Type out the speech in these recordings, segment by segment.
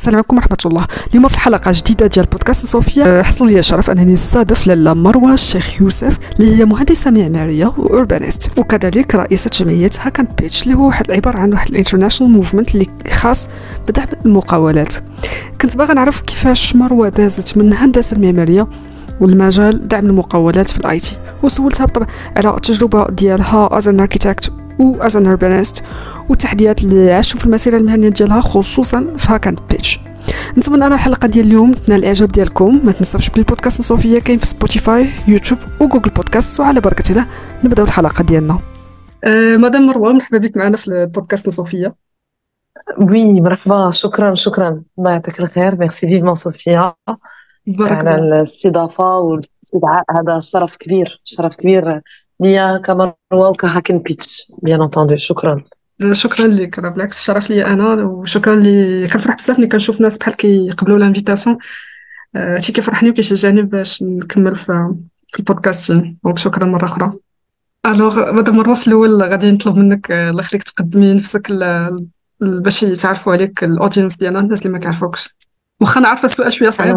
السلام عليكم ورحمه الله اليوم في الحلقه جديده ديال بودكاست صوفيا أه، حصل لي الشرف انني نستضيف لاله مروه الشيخ يوسف اللي هي مهندسه معماريه واوربانيست وكذلك رئيسه جمعيه هاكن بيتش اللي هو واحد عباره عن واحد الانترناشونال موفمنت اللي خاص بدعم المقاولات كنت باغا نعرف كيفاش مروه دازت من الهندسه المعماريه والمجال دعم المقاولات في الاي تي وسولتها بالطبع على التجربه ديالها از ان اركيتكت و از ان urbanist والتحديات اللي عاشوا في المسيره المهنيه ديالها خصوصا في هاكاند بيتش نتمنى ان الحلقه ديال اليوم تنال الاعجاب ديالكم ما تنساوش بلي البودكاست صوفيا كاين في سبوتيفاي يوتيوب وجوجل بودكاست وعلى بركه الله نبداو الحلقه ديالنا أه مدام مروه مرحبا بك معنا في البودكاست صوفيا وي مرحبا شكرا شكرا الله يعطيك الخير ميرسي فيفمون صوفيا بارك على الاستضافه والاستدعاء هذا شرف كبير شرف كبير ليا كمروه وكهاكن بيتش بيان اونتوندو شكرا شكرا لك راه بالعكس شرف لي انا وشكرا لي كنفرح بزاف ملي كنشوف ناس بحال كيقبلوا لانفيتاسيون هادشي كيفرحني وكيشجعني باش نكمل في البودكاست دونك شكرا مره اخرى الوغ مدام مروه في الاول غادي نطلب منك الله يخليك تقدمي نفسك باش يتعرفوا عليك الاودينس ديالنا الناس اللي ما كيعرفوكش واخا نعرف السؤال شويه صعيب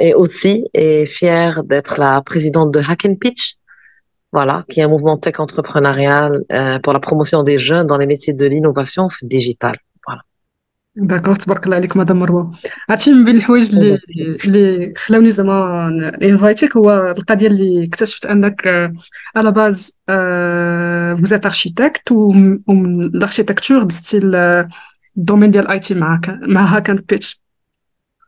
et aussi et fière d'être la présidente de Hack and Pitch voilà qui est un mouvement tech entrepreneurial euh, pour la promotion des jeunes dans les métiers de l'innovation digitale voilà d'accord tabarakallah alaykoum madame mroua atchim bhal hwayj li li khlawni zama invitique هو القا ديال لي اكتشفت انك على vous êtes architecte ou l'architecture de style euh، domaine ديال l'IT avec Hack and Pitch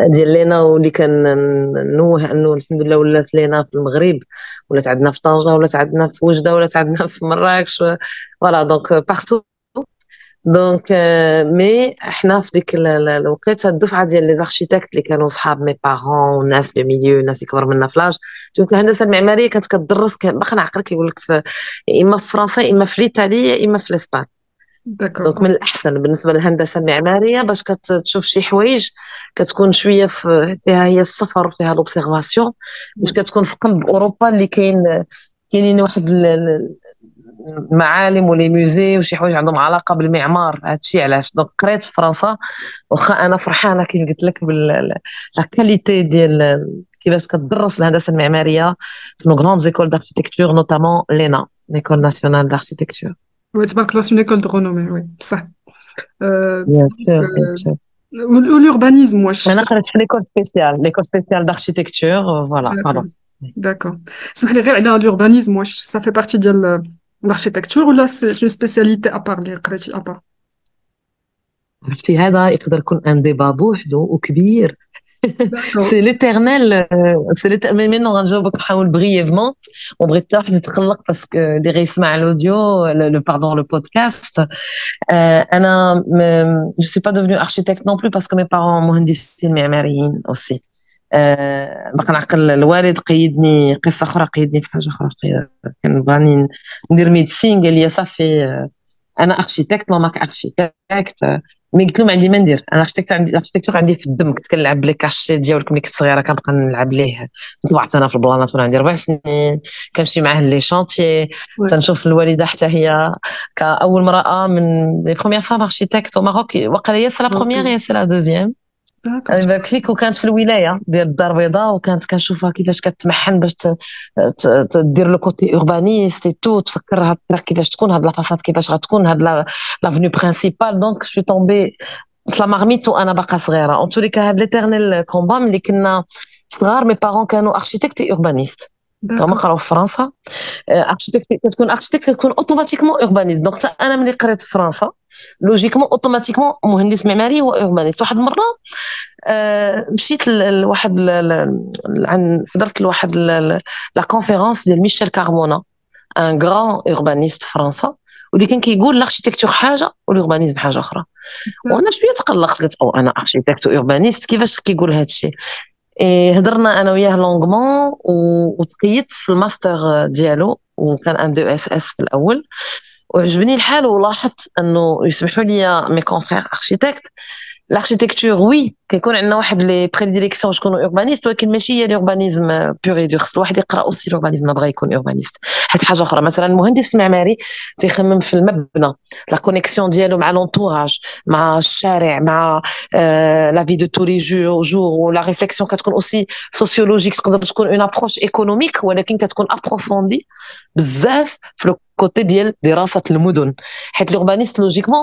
ديال لينا واللي نوه انه الحمد لله ولات لينا في المغرب ولات عندنا في طنجه ولات عندنا في وجده ولات عندنا في مراكش فوالا دونك بارتو دونك مي حنا في ديك الوقيته الدفعه ديال لي زاركيتكت اللي كانوا صحاب مي بارون وناس دو ميليو الناس اللي كبر منا في لاج دونك الهندسه المعماريه كانت كدرس باقي عقلك يقول لك اما في فرنسا اما في ايطاليا اما في الاسبان دونك من الاحسن بالنسبه للهندسه المعماريه باش كتشوف شي حوايج كتكون شويه فيها هي السفر فيها لوبسيرفاسيون باش كتكون في قلب اوروبا اللي كاين كاينين واحد المعالم ولي موزي وشي حوايج عندهم علاقه بالمعمار هادشي علاش دونك قريت في فرنسا واخا انا فرحانه كي قلت لك بلا كاليتي ديال كيفاش كتدرس الهندسه المعماريه في نو غروند زيكول داركتيكتور نوتامون لينا ليكول ناسيونال داركتيكتور Oui, c'est une école de renommée, oui, ça. Euh, bien sûr, euh, Ou, l'urbanisme, moi. Je... L'école spéciale, l'école spéciale d'architecture, euh, voilà, pardon. D'accord. L'urbanisme, moi, ça fait partie de l'architecture ou là, c'est une spécialité à part, à part عرفتي هذا يقدر يكون ان ديبا بوحدو وكبير c'est l'éternel euh, c'est l'éternel mais je vais brièvement on parce que des à l'audio le pardon le podcast euh, je suis pas devenue architecte non plus parce que mes parents mais marine aussi euh, انا اركيتكت ماماك اركيتكت مي قلت لهم عندي ما ندير انا اركيتكت عندي الاركيتكتور عندي في الدم كنت كنلعب لي كاشي ديالك ملي كنت صغيره كنبقى نلعب ليه طلعت انا في البلانات وانا عندي ربع سنين كنمشي معاه لي شونتي تنشوف الوالده حتى هي كاول مراه من لي بروميير فام اركيتكت او ماروك وقال هي سي لا بروميير هي سي لا دوزيام يبارك يعني فيك وكانت في الولايه ديال الدار البيضاء وكانت كنشوفها كيفاش كتمحن باش تدير لو كوتي اوربانيست اي تو تفكر هاد الطريق كيفاش تكون هاد لافاساد كيفاش غتكون هاد لافني برينسيبال دونك شو تومبي في لا مارميت وانا باقا صغيره اون توليكا هاد ليترنيل كومبا ملي كنا صغار مي بارون كانوا اركيتكت اوربانيست قراو في فرنسا اركتيكت آه، كتكون اركتيكت كتكون اوتوماتيكمون اوربانيست دونك انا ملي قريت في فرنسا لوجيكمون اوتوماتيكمون مهندس معماري هو اوربانيست واحد المره أه مشيت لواحد عن حضرت لواحد لا كونفيرونس ديال ميشيل كارمونا ان غران اوربانيست في فرنسا واللي كان كيقول الاركتيكتور حاجه والاوربانيزم حاجه اخرى وانا شويه تقلقت قلت او انا اركتيكت اوربانيست كيفاش كيقول هذا الشيء هضرنا إيه، انا وياه لونغمون وتقيت في الماستر ديالو وكان ان دو اس اس في الاول وعجبني الحال ولاحظت انه يسمحوا لي مي كونفير اركيتكت الاركتيكتور وي كيكون عندنا واحد لي بريديليكسيون شكون اوربانيست ولكن ماشي هي لوربانيزم بيغ دور خص الواحد يقرا اوسي الاوربانيزم بغا يكون اوربانيست حيت حاجه اخرى مثلا مهندس معماري تيخمم في المبنى لا كونيكسيون ديالو مع لونتوراج مع الشارع مع لا في دو تو لي جور ولا ريفليكسيون كتكون اوسي سوسيولوجيك تقدر تكون اون ابروش ايكونوميك ولكن كتكون ابروفوندي بزاف في الكوتي ديال دراسه المدن حيت لوربانيست لوجيكمون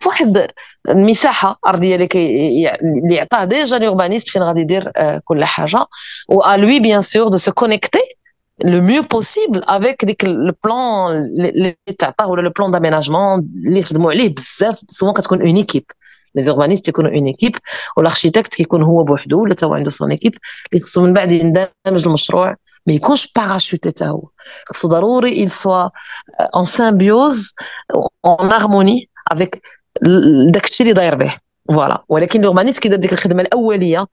Il faut une l'urbaniste a déjà dire à lui, bien sûr, de se connecter le mieux possible avec le plan d'aménagement plan Souvent, a une équipe, l'urbaniste qui une équipe ou l'architecte qui est lui équipe, mais parachute. soit en symbiose en harmonie avec داك الشيء اللي داير به فوالا ولكن لوغمانيت كيدير ديك الخدمه الاوليه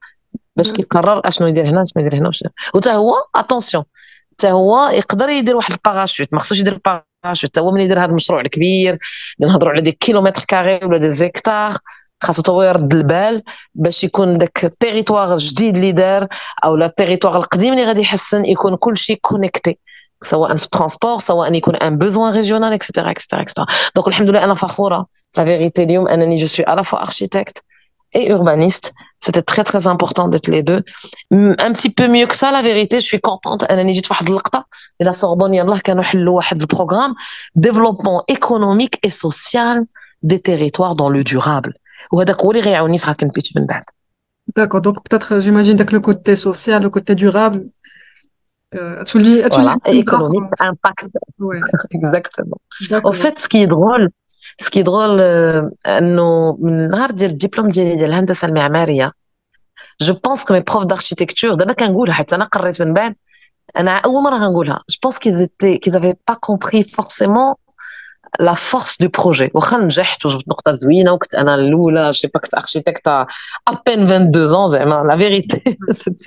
باش كيقرر اشنو يدير هنا اشنو يدير هنا وشنو وتا هو اتونسيون حتى هو يقدر يدير واحد الباراشوت ما خصوش يدير الباراشوت حتى هو من يدير هذا المشروع الكبير اللي نهضروا على دي كيلومتر كاري ولا دي زيكتار خاصو هو يرد البال باش يكون داك التيريتوار الجديد اللي دار او لا التيريتوار القديم اللي غادي يحسن يكون كلشي كونيكتي ça un un transport, يكون ان بوزوان ريجيونال اكسيتيرا etc etc. etc donc انا et urbaniste. C'était très très important d'être les deux. Un petit peu mieux que ça, la vérité, je suis contente. la Sorbonne, le programme développement économique et social des territoires dans le durable. D'accord, donc peut-être j'imagine que le côté social, le côté durable, euh, voilà. économique impact. Ouais. Exactement. En fait, ce qui est drôle, ce qui est drôle, euh, le diplôme de de al je pense que mes profs d'architecture, d'abord je pense qu'ils n'avaient pas compris forcément la force du projet. Je sais pas que tu es architecte à, peine 22 ans, la vérité.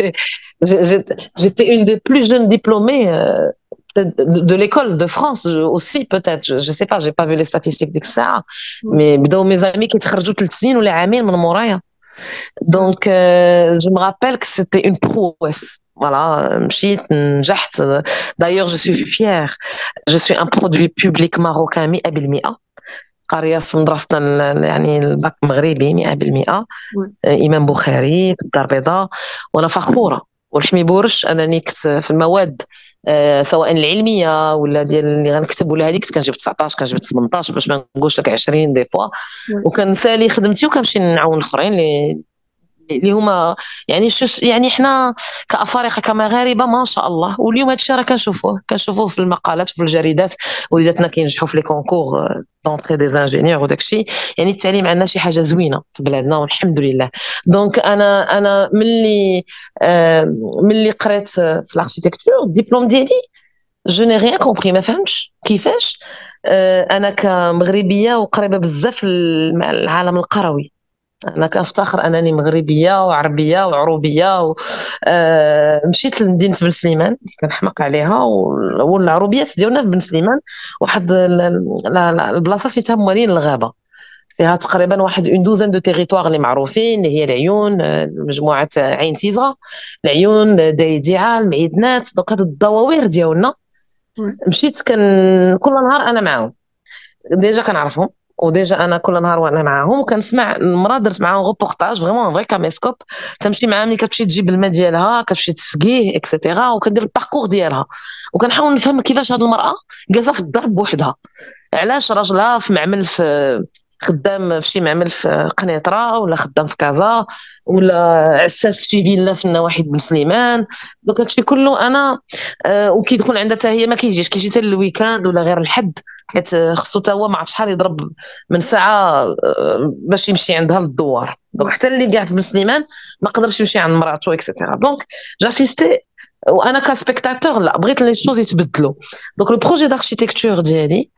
J'étais une des plus jeunes diplômées euh, de, l'école de France aussi, peut-être. Je ne sais pas, je n'ai pas vu les statistiques de mm. Mais dans mes amis qui rajoutent le signe ou les amis, mon Donc, euh, je me rappelle que c'était une prouesse. Voilà, نجحت. Euh, D'ailleurs, je suis fière. Je suis un produit public marocain 100%. قريه في مدرستنا يعني الباك مغربي 100% امام بخاري في الدار البيضاء وانا فخوره ونحمي بورش انني كنت في المواد سواء العلميه ولا ديال اللي غنكتب ولا هذيك كنجيب 19 كنجيب 18 باش ما نقولش لك 20 دي فوا وكنسالي خدمتي وكنمشي نعاون الاخرين اللي اللي هما يعني شو يعني حنا كافارقه كمغاربه ما شاء الله واليوم الشيء راه كنشوفوه كنشوفوه في المقالات وفي الجريدات وليداتنا كينجحوا في لي كونكور دونتري دي زانجينيور الشيء يعني التعليم عندنا شي حاجه زوينه في بلادنا والحمد لله دونك انا انا ملي آه ملي قريت في الاركتيكتور الدبلوم ديالي جو ني ريان كومبري ما فهمتش كيفاش آه انا كمغربيه وقريبه بزاف العالم القروي انا كنفتخر انني مغربيه وعربيه وعروبيه و... آه مشيت لمدينه بن سليمان كنحمق عليها والعروبيات ديالنا في بن سليمان واحد البلاصه سميتها موالين الغابه فيها تقريبا واحد اون دوزان دو تيريتوار اللي معروفين اللي هي العيون آه، مجموعه عين تيزا العيون دايديعا المعيدنات دوك هاد الدواوير ديالنا مشيت كن كل نهار انا معاهم ديجا كنعرفهم وديجا انا كل نهار وانا معاهم وكنسمع المراه درت معاهم غوبورتاج فريمون فغي كاميسكوب تمشي معاها ملي كتمشي تجيب الماء ديالها كتمشي تسقيه اكسيتيرا وكدير الباركور ديالها وكنحاول نفهم كيفاش هاد المراه جالسه في الدار بوحدها علاش راجلها في معمل في خدام في شي معمل في قنيطره ولا خدام في كازا ولا عساس في شي فيلا في النواحي بن سليمان دوك هادشي كله انا آه وكيكون عندها حتى هي ما كيجيش كيجي حتى الويكاند ولا غير الحد حيت خصو حتى هو ما عرفت شحال يضرب من ساعه آه، باش يمشي عندها للدوار دونك حتى اللي قاعد في بن سليمان ما قدرش يمشي عند مراته اكسيتيرا دونك جاسيستي وانا كسبيكتاتور لا بغيت لي شوز يتبدلوا دونك لو بروجي داركتيكتور ديالي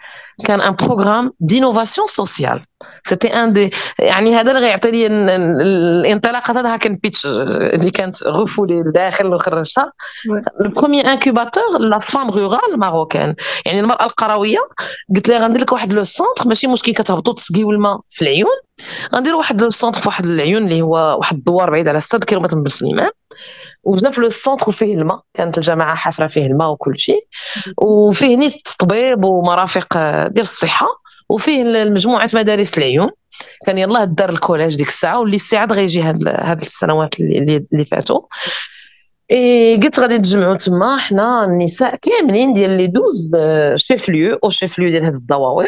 كان ان بروغرام دينوفاسيون سوسيال سيتي ان دي يعني هذا اللي غيعطي لي الانطلاقه هذا كان بيتش اللي كانت رفولي لداخل وخرجتها لو بروميي انكوباتور لا فام رورال ماروكان يعني المراه القرويه قلت لها غندير لك واحد لو سونتر ماشي مشكل كتهبطوا تسقيو الماء في العيون غندير واحد لو سونتر في واحد العيون اللي هو واحد الدوار بعيد على 6 كيلومتر من سليمان وجنا في لو سونتر وفيه الماء كانت الجماعه حافره فيه الماء وكل شيء وفيه نيت الطبيب ومرافق آه، ديال الصحه وفيه مجموعه مدارس العيون كان يلاه الدار الكولاج ديك الساعه واللي استعاد غيجي هاد هاد السنوات اللي, اللي فاتوا اي قلت غادي نتجمعوا تما حنا النساء كاملين ديال لي 12 آه، شيف ليو او شيف ليو ديال هاد الدواوير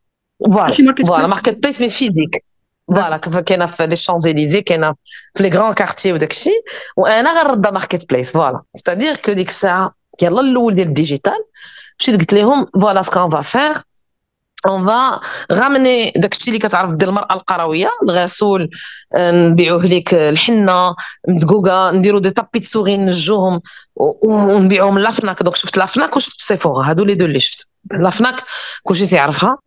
Voilà, voilà, marketplace mais physique. Voilà, كاينه في لي شانزيليزي كاينه في لي غران كارتي وداك الشيء وانا غنربى ماركت بليس فوالا ستادير كو ديك الساعه يلا الاول ديال الديجيتال مشيت قلت لهم فوالا سكون فا فيغ اون فا غامني داكشي اللي كتعرف دير المراه القرويه الغسول نبيعوه ليك الحنه مدقوقه نديرو دي طابيت سوغي نجوهم ونبيعوهم لافناك دونك شفت لافناك وشفت سيفورا هادو لي دو اللي شفت لا فناك كلشي تيعرفها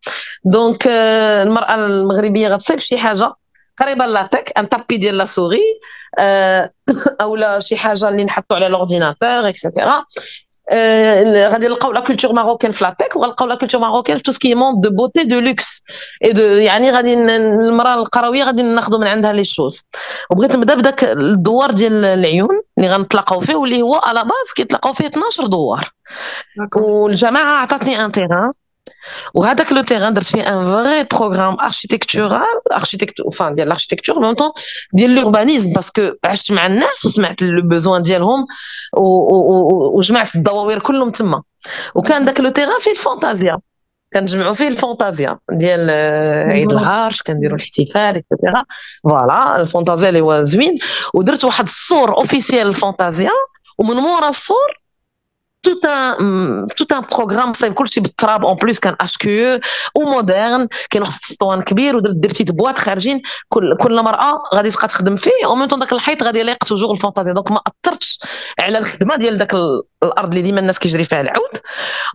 دونك آه، المراه المغربيه غتصيب شي حاجه قريبه لاتك ان تابي ديال لا سوري اولا آه، شي حاجه اللي نحطو على لورديناتور اكسيتيرا Euh, غادي نلقاو لا كولتور ماروكين في لاتيك وغنلقاو لا كولتور ماروكين في تو سكي موند دو بوتي دو لوكس اي دو يعني غادي المراه القرويه غادي ناخذ من عندها لي شوز وبغيت نبدا بداك الدوار ديال العيون اللي غنتلاقاو فيه واللي هو على باز كيتلاقاو فيه 12 دوار والجماعه عطاتني ان تيغان وهذاك لو تيغان درت فيه ان فغي بروغرام اركيتكتورال اركيتكتور فان ديال الاركيتكتور مي طون ديال لوربانيزم باسكو عشت مع الناس وسمعت لو بوزوان ديالهم وجمعت الدواوير كلهم تما وكان داك لو تيغان فيه الفونتازيا كنجمعوا فيه الفونتازيا ديال آه، عيد العرش كنديروا الاحتفال اكسيتيرا فوالا الفونتازيا اللي هو زوين ودرت واحد الصور اوفيسيال الفونتازيا ومن مورا الصور tout un mm, tout un بروغرام صايب كلشي بالتراب اون بليس كان اش كيو ومودرن كاين واحد السطوان كبير ودرت دي بتيت بواط خارجين كل كل مراه غادي تبقى تخدم فيه ومن طون داك الحيط غادي يليق توجور الفونتازي دونك ما اثرتش على الخدمه ديال داك الارض اللي ديما الناس كيجري فيها العود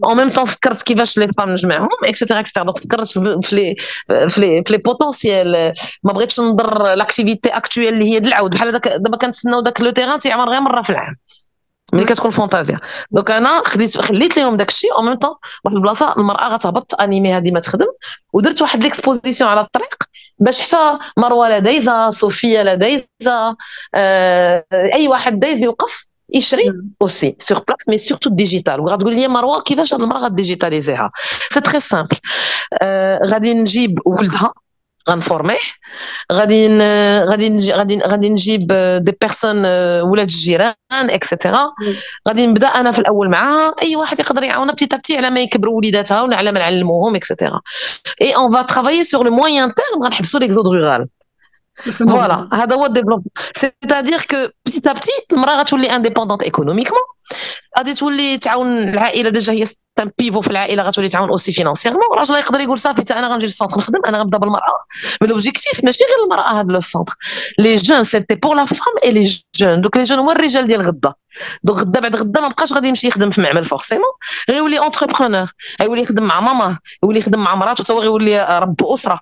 اون ميم طون فكرت كيفاش لي فام نجمعهم اكسيتيرا اكسيتيرا دونك فكرت في لي في لي بوتونسييل ما بغيتش نضر لاكتيفيتي اكتويل اللي هي العود بحال دابا كنتسناو داك لو تيغان تيعمر غير مره في العام ملي كتكون فونتازيا دونك انا خديت خليت لهم داك الشيء او ميم طون واحد البلاصه المراه غتهبط انيمي هذه ما تخدم ودرت واحد ليكسبوزيسيون على الطريق باش حتى مروه لا دايزه صوفيا لا دايزه آه اي واحد دايز يوقف يشري اوسي سيغ بلاس مي سيرتو ديجيتال وغتقول لي مروه كيفاش هاد المراه غديجيتاليزيها سي تري سامبل آه غادي نجيب ولدها غنفورميه غادي غادي غادي غادي نجيب دي آه، بيرسون آه، ولاد الجيران اكسيتيرا غادي نبدا انا في الاول معاها اي واحد يقدر يعاونها بتي تابتي على ما يكبروا وليداتها ولا على ما نعلموهم اكسيتيرا اي اون فا ترافايي سور لو موان تيرم غنحبسوا ليكزود رورال فوالا هذا هو الديفلوبمون سيتادير كو بتيت ابتي المراه غتولي انديبوندونت ايكونوميكمون غادي تولي تعاون العائله ديجا هي ستان بيفو في العائله غتولي تعاون اوسي فينانسيغمون الراجل يقدر يقول صافي انا غنجي للسونتر نخدم انا غنبدا بالمراه بالوبجيكتيف ماشي غير المراه هذا لو سونتر لي جون سيتي بور لا فام اي لي جون دوك لي جون هو الرجال ديال غدا دوك غدا بعد غدا ما بقاش غادي يمشي يخدم في معمل فورسيمون غيولي اونتربرونور غيولي يخدم مع ماما يولي يخدم مع مراته حتى هو غيولي رب اسره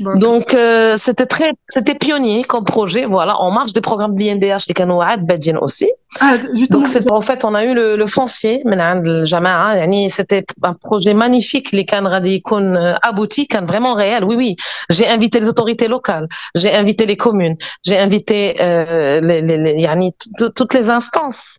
Donc, euh, c'était très, c'était pionnier comme projet. Voilà, en marche des programmes de l'INDH les à Badin aussi. Ah, justement. Donc, en fait, on a eu le, le foncier, hein, c'était un projet magnifique, les cannes Radikun euh, abouti, vraiment réel. Oui, oui. J'ai invité les autorités locales, j'ai invité les communes, j'ai invité euh, les, les, toutes les instances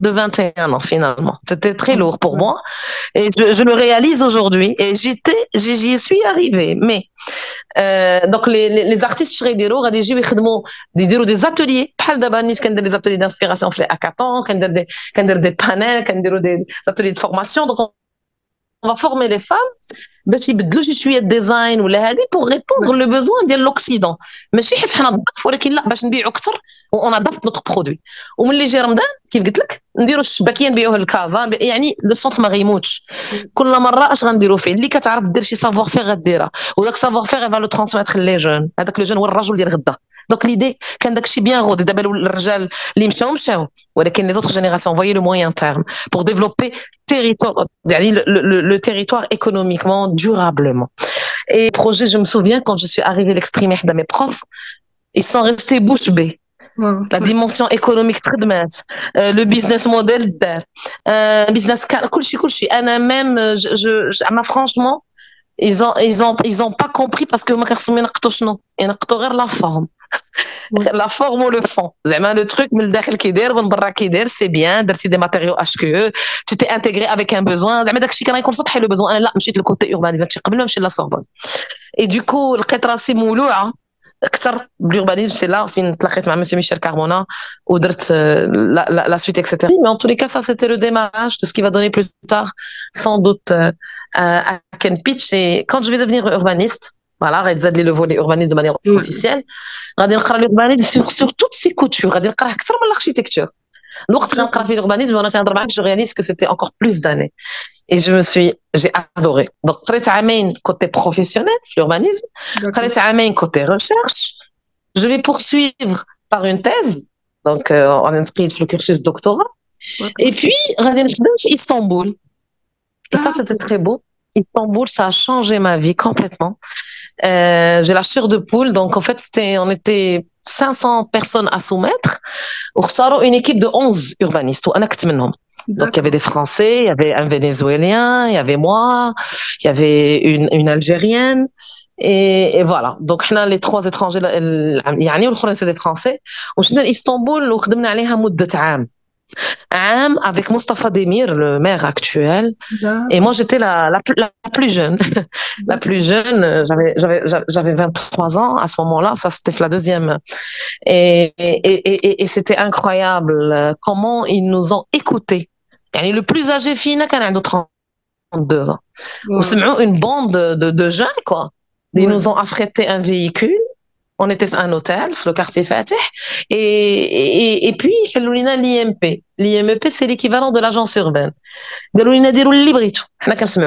de 21 ans finalement. C'était très lourd pour moi et je, je le réalise aujourd'hui et j'étais j'y suis arrivée. Mais euh, donc les, les, les artistes chez Rediro, des ils des ateliers. Pas d'abord, des ateliers d'inspiration, les hackathons, des, des panels, des ateliers de formation. Donc on va former les femmes باش يبدلوا شي شويه ديزاين ولا هذه بوغ ريبوند لو بوزوان ديال لوكسيدون ماشي حيت حنا ضعف ولكن لا باش نبيعوا اكثر وانا ادابت نوتر برودوي وملي يجي رمضان كيف قلت لك نديروا الشباكيه نبيعوها لكازا يعني لو سونتر ما غيموتش كل مره اش غنديروا فيه اللي كتعرف دير شي سافوار فيغ غديرها وذاك سافوار فيغ غيفالو ترونسميت لي جون هذاك لو جون هو الرجل ديال غدا دونك ليدي كان داك الشيء بيان غودي دابا الرجال اللي مشاو مشاو ولكن لي زوتر جينيراسيون فوي لو موان تيرم بور ديفلوبي تيريتوار يعني لو تيريتوار ايكونوميكمون durablement. Et projet, je me souviens quand je suis arrivée l'exprimer de mes profs, ils sont restés bouche bée. La dimension économique très euh, le business model euh, business même je, je, je, franchement ils ont ils ont ils ont pas compris parce que ma carson la forme la forme ou le fond. Le truc, c'est bien, c'est des matériaux HQE, tu t'es intégré avec un besoin. Le besoin, je suis le côté urbanisation, même suis la Sorbonne. Et du coup, le quest c'est mouloua. L'urbanisme, c'est là, fin, la suis avec M. Michel Carmona, ou euh, la, la, la suite, etc. Mais en tous les cas, ça, c'était le démarrage de ce qui va donner plus tard, sans doute, euh, à Ken Pitch. Et quand je vais devenir urbaniste, voilà, غيتزاد les لو urbanistes de manière mm. officielle. غادي نقرا l'urbanisme sur sur toutes ses coutures, غادي que اكثر من l'architecture. الوقت غنقرا fait l'urbanisme وانا un معاك je réalise que c'était encore plus d'années. Et je me suis j'ai adoré. Donc très عامين côté professionnel j'ai l'urbanisme, très عامين côté recherche. Je vais poursuivre par une thèse. Donc euh, on inscrit le cursus doctorat. Et puis غادي نخدم Istanbul. Et ça ah. c'était très beau. Istanbul, ça a changé ma vie complètement. Euh, j'ai la chair de poule. Donc, en fait, c'était, on était 500 personnes à soumettre. une équipe de 11 urbanistes, ou Donc, il y avait des Français, il y avait un Vénézuélien, il y avait moi, il y avait une, une Algérienne. Et, voilà. Donc, on les trois étrangers, يعني, c'est des Français. On est à Istanbul, on a fait un mois de Hein, avec Mustafa Demir, le maire actuel. Et moi, j'étais la, la, plus jeune. la plus jeune, j'avais 23 ans à ce moment-là, ça c'était la deuxième. Et, et, et, c'était incroyable comment ils nous ont écoutés. est le plus âgé, Fina, qui a 32 ans. c'est même une bande de, jeunes, quoi. Ils nous ont affrété un véhicule on était un hôtel, le quartier Fatih, et, et, puis, l'IMP. L'IMP, c'est l'équivalent de l'agence urbaine. Je ne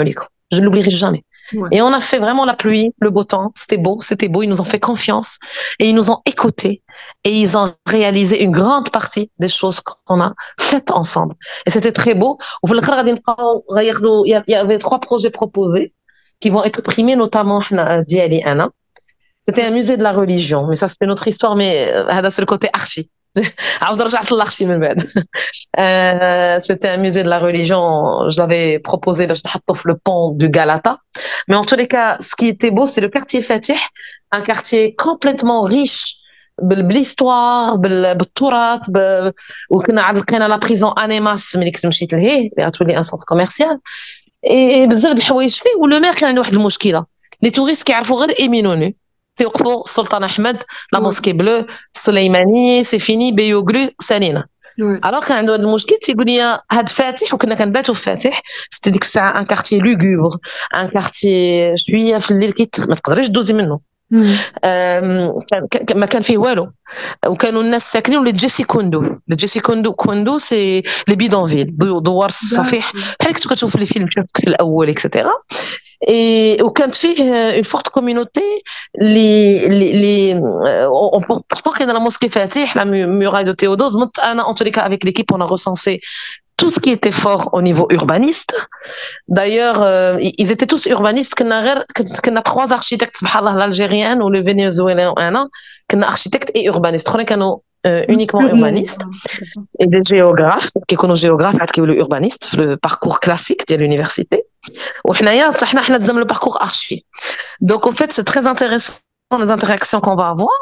l'oublierai jamais. Et on a fait vraiment la pluie, le beau temps. C'était beau, c'était beau. Ils nous ont fait confiance et ils nous ont écoutés et ils ont réalisé une grande partie des choses qu'on a faites ensemble. Et c'était très beau. Il y avait trois projets proposés qui vont être primés, notamment euh, Diali Anna. C'était un musée de la religion, mais ça c'était notre histoire, mais euh, c'est le côté archi. Euh, c'était un musée de la religion, je l'avais proposé, le pont du Galata. Mais en tous les cas, ce qui était beau, c'est le quartier Fatih, un quartier complètement riche l'histoire, l'histoire, ou qu'on a appris a la prison Anemas, mais il y a tous un centre commercial, Et il y a beaucoup de choses, où le maire a une problème. Les touristes qui ont appris à l'éminence, توقفوا السلطان احمد لا موسكي بلو السليماني سي فيني بيوغلو سالينا الوغ كان عنده هذا المشكل تيقول لي هذا فاتح وكنا كنباتو في فاتح سيتي ديك الساعه ان كارتي لوغوبر ان كارتي شويه في الليل كيت ما تقدريش دوزي منه ما كان فيه والو وكانوا الناس ساكنين ولا جيسي كوندو جيسي كوندو كوندو سي لي بيدون فيل دوار الصفيح بحال كنت كتشوف لي فيلم شفت في الاول اكسيتيرا وكانت فيه اون فورت كوميونيتي اللي اللي بورتو كاين لا موسكي فاتح لا ميوراي دو تيودوز مت انا اون توليكا افيك ليكيب اون ريسونسي tout ce qui était fort au niveau urbaniste. D'ailleurs, euh, ils étaient tous urbanistes. qu'on a trois architectes, l'algérienne ou le vénézuélien, qu'on a architecte et urbaniste. On euh, uniquement urbaniste hein, et des géographes qui sont géographes qui le urbaniste le parcours classique de l'université ou on a le parcours archi donc en fait c'est très intéressant les interactions qu'on va avoir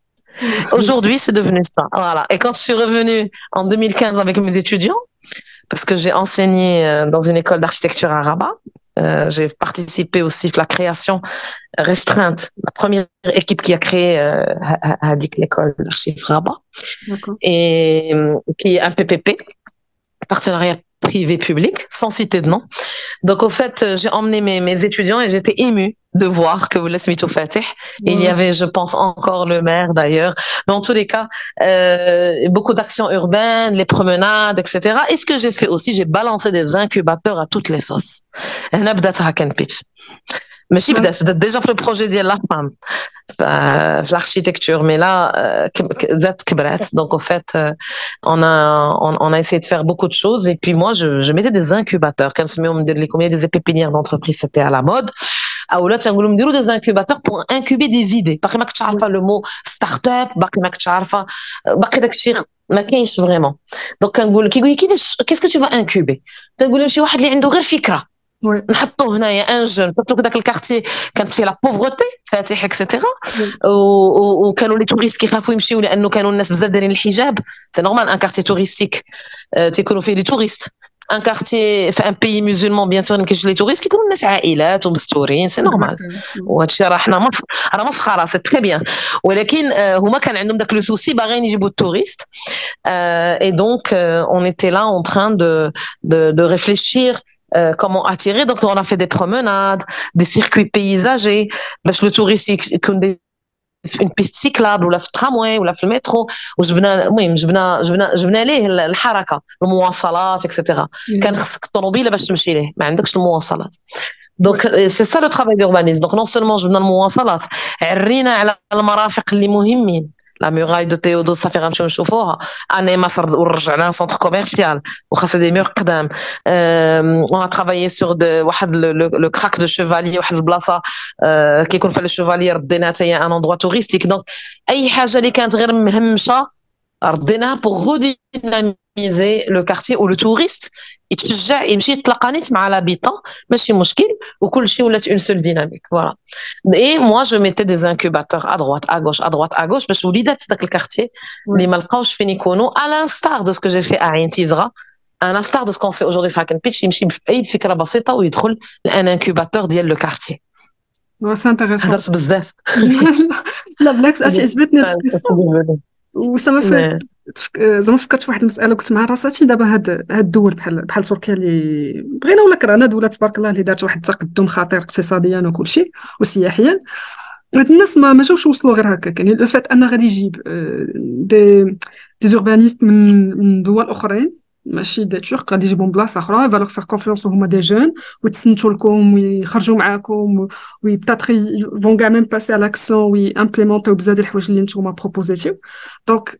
Aujourd'hui, c'est devenu ça. Voilà. Et quand je suis revenue en 2015 avec mes étudiants, parce que j'ai enseigné euh, dans une école d'architecture à Rabat, euh, j'ai participé aussi à la création restreinte, la première équipe qui a créé euh, Hadik, l'école d'archives Rabat, et euh, qui est un PPP, partenariat privé public, sans citer de nom. Donc, au fait, euh, j'ai emmené mes, mes, étudiants et j'étais émue de voir que vous Mito Fatih. Il y avait, je pense, encore le maire d'ailleurs. Mais en tous les cas, euh, beaucoup d'actions urbaines, les promenades, etc. Et ce que j'ai fait aussi, j'ai balancé des incubateurs à toutes les sauces. Un pitch. Mais peut-être, déjà, fait le projet de euh, l'architecture, mais là, c'est euh, que, donc, en fait, euh, on a, essayé de faire beaucoup de choses, et puis, moi, je, mettais des incubateurs. Quand on met, on me dit, combien des pépinières d'entreprise c'était à la mode. Ah, ou là, t'sais, on me dit, on des incubateurs pour incuber des idées. Par exemple, je pas le mot startup, up par exemple, je pas, pas vraiment. Donc, quand dit, qu'est-ce que tu vas incuber? me dit, qu'est-ce que tu qui incuber? pas on qu'est-ce que tu vas نحطوه هنايا ان جون بورتو داك الكارتي كانت فيه لا بوفروتي فاتح اكسيتيرا وكانوا لي توريست كيخافوا يمشيو لانه كانوا الناس بزاف دايرين الحجاب سي نورمال ان كارتي توريستيك تيكونوا فيه لي توريست ان كارتي في ان بيي مسلمون بيان سور ما لي توريست كيكونوا الناس عائلات ومستورين سي نورمال وهذا الشيء راه حنا راه مفخره سي تري بيان ولكن آه، هما كان عندهم داك لو سوسي باغيين يجيبوا التوريست اي دونك اون ايتي لا اون تران دو دو ريفليشير euh, comment attirer. Donc, on a fait des promenades, des circuits paysagers, le touristique, une piste cyclable ولا في الترامواي ولا في المترو وجبنا المهم جبنا جبنا جبنا ليه الحركه المواصلات اكسيتيرا كان خصك الطوموبيله باش تمشي ليه ما عندكش المواصلات دونك سي سا لو ترافاي دوربانيزم دونك نون سولمون جبنا المواصلات عرينا على المرافق اللي مهمين la muraille de Théodos Saferanchon Choufour, année un centre commercial, ou des murs euh, On a travaillé sur de, le, le, le crack de chevalier, le blasa, euh, qui qu'on fait le chevalier, un endroit touristique. Donc, أي حاجة اللي كانت غير مهمشة رديناها pour redynamiser le quartier où le touriste, il me il Tlakanit, mais à l'habitant, mais je suis mosquine, où il faut une seule dynamique. Et moi, je mettais des incubateurs à droite, à gauche, à droite, à gauche, mais je voulais être dans quel quartier, à l'instar de ce que j'ai fait à Intizra, à l'instar de ce qu'on fait aujourd'hui, il me dit, il fait qu'à la base de cette il trouve un incubateur, il le quartier. C'est intéressant. Ah, je vais te dire ce que tu ça me آه، زعما فكرت في واحد المساله قلت مع راساتي دابا هاد هاد الدول بحال بحال تركيا اللي بغينا ولا كرهنا دوله تبارك الله اللي دارت واحد التقدم خطير اقتصاديا وكل شيء وسياحيا هاد الناس ما جاوش وصلوا غير هكاك يعني لو فات انا غادي يجيب دي دي زوربانيست من من دول اخرين ماشي دي تورك غادي يجيبهم بلاصه اخرى فالوغ فيغ كونفيونس وهما دي جون ويتسنتو لكم ويخرجوا معاكم وي بتاتر فون كاع ميم باسي على لاكسون وي امبليمونتيو بزاف ديال الحوايج اللي نتوما بروبوزيتيو دونك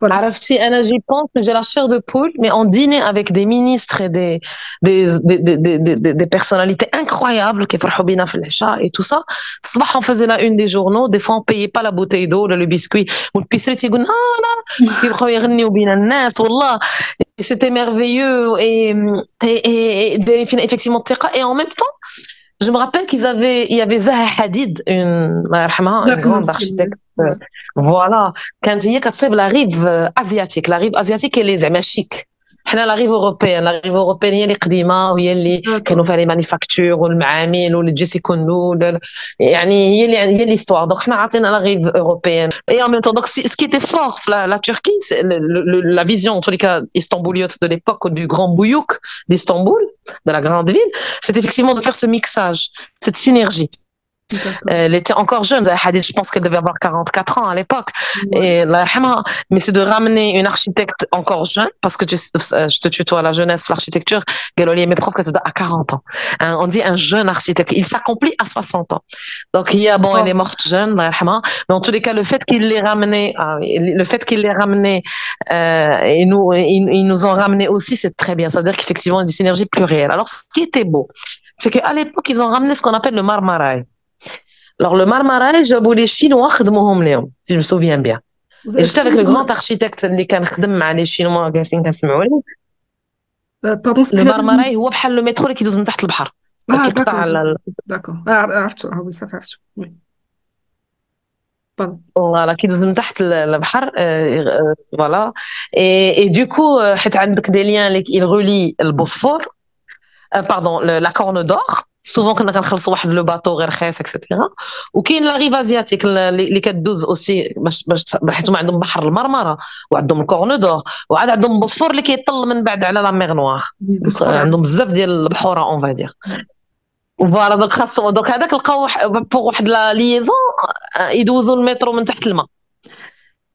Voilà. j'ai la chair de poule, mais on dînait avec des ministres et des, des, des, des, des personnalités incroyables, qui et tout ça. Ce on faisait la une des journaux, des fois, on payait pas la bouteille d'eau, le biscuit. C'était merveilleux. Et, et, et, effectivement, et en même temps, je me rappelle qu'ils avaient, il y avait Zaha Hadid, une, une grande architecte. Euh, voilà. Quand il y a la rive euh, asiatique, la rive asiatique, et les chic. On est à la rive européenne, la rive européenne, il y a les l'Iqdima, il y a les nouvelles manufactures, les a les djessikounlou, il y a l'histoire, donc on est à la rive européenne. Et en même temps, ce qui était fort la la Turquie, c'est la vision, en tous les cas, istambouliote de l'époque, du grand bouillouk d'Istanbul, de la grande ville, c'est effectivement de faire ce mixage, cette synergie. Elle était encore jeune, Hadid, je pense qu'elle devait avoir 44 ans à l'époque. Et mais c'est de ramener une architecte encore jeune, parce que euh, je te tutoie la jeunesse, l'architecture, Galoli mes profs, à 40 ans. Hein, on dit un jeune architecte, il s'accomplit à 60 ans. Donc, il y a, bon, elle est morte jeune, mais en tous les cas, le fait qu'il l'ait ramené, ah le fait qu'il l'ait ramené, euh, et nous, ils, nous ont ramené aussi, c'est très bien. Ça veut dire qu'effectivement, il y a des synergies réelles. Alors, ce qui était beau, c'est qu'à l'époque, ils ont ramené ce qu'on appelle le marmaraï. Alors, le marmaray, je vous les Chinois, je vous si je me souviens bien. juste avec le grand architecte, les Chinois, les Chinois, les Chinois, les Chinois. Pardon, le marmaray, il le métro qui est sous le bar. D'accord. Ah, ah, ah, voilà, qui nous met tête le bar. Voilà. Et du coup, tu euh، as des liens, il relie le Bosphore, pardon, la Corne d'Or. سوفون كنا كنخلصوا واحد لو باطو غير خايس اكسيتيرا وكاين لا ريف ازياتيك اللي كدوز اوسي باش باش حيت هما عندهم بحر المرمره وعندهم الكورنو دور وعاد عندهم بوسفور اللي كيطل من بعد على لا ميغ نواغ عندهم بزاف ديال البحوره اون فادير فوالا دوك خاصهم دوك هذاك لقاو بوغ واحد لا ليزون يدوزوا المترو من تحت الماء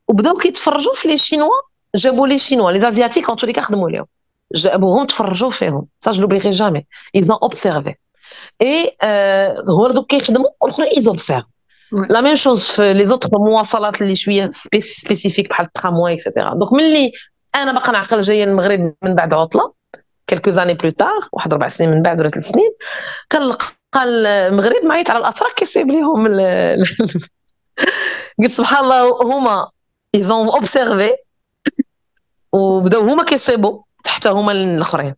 وبداو كيتفرجوا في لي شينوا جابوا لي شينوا لي ازياتيك اون توليكا خدموا ليهم جابوهم تفرجوا فيهم سا جو لوبليغي جامي ايزون اوبسيرفي اي euh, هو دوك كيخدموا والاخرى ايزوبسيرف لا ميم شوز في لي زوتر مواصلات اللي شويه سبيسيفيك بحال التراموي اكسيتيرا دونك ملي انا باقا نعقل جايه المغرب من بعد عطله كيلكو زاني بلو تاغ واحد ربع سنين من بعد ولا ثلاث سنين كنلقى المغرب معيط على الاتراك كيصيب ليهم قلت سبحان الله هما ايزون اوبسيرفي وبداو هما كيصيبوا تحت هما الاخرين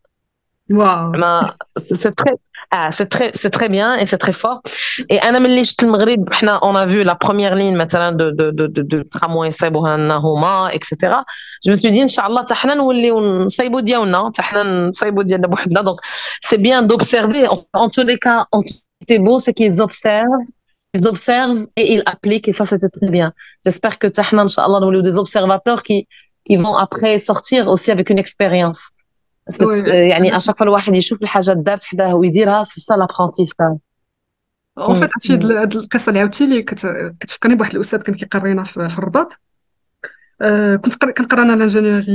واو ما سي تري Ah, c'est très, c'est très bien et c'est très fort. Et on a vu la première ligne maintenant de, de, de, de, de etc. Je me suis dit, Inch'Allah, donc c'est bien d'observer. En, tous les cas, en beau, c'est qu'ils observent ils observent et ils appliquent, et ça, c'était très bien. J'espère que Tahnan, Inch'Allah, nous des observateurs qui, qui vont après sortir aussi avec une expérience. Euh, يعني اشاك الواحد يشوف الحاجه دارت حداه ويديرها سي سا لابرونتيساج اون فيت هادشي هاد القصه اللي عاودتي لي كتفكرني بواحد الاستاذ كان كيقرينا في الرباط كنت كنقرا انا لانجينيوري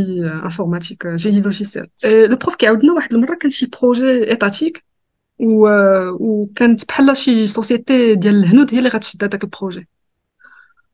انفورماتيك جيني لوجيسيال لو بروف كيعاودنا واحد المره كان شي بروجي ايتاتيك وكانت بحال شي سوسيتي ديال الهنود هي اللي غتشد هذاك البروجي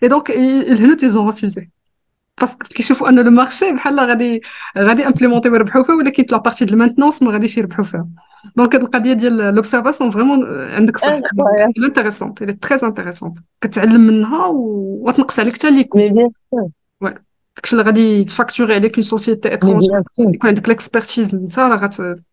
Et donc, ils ont refusé. Parce qu'ils que le marché va implémenter ou have la partie de maintenance, le va Donc, l'observation vraiment ah, intéressante. Elle est très intéressante. Que tu منها tu as Ouais. as عليك une société étrangère. a عندك l'expertise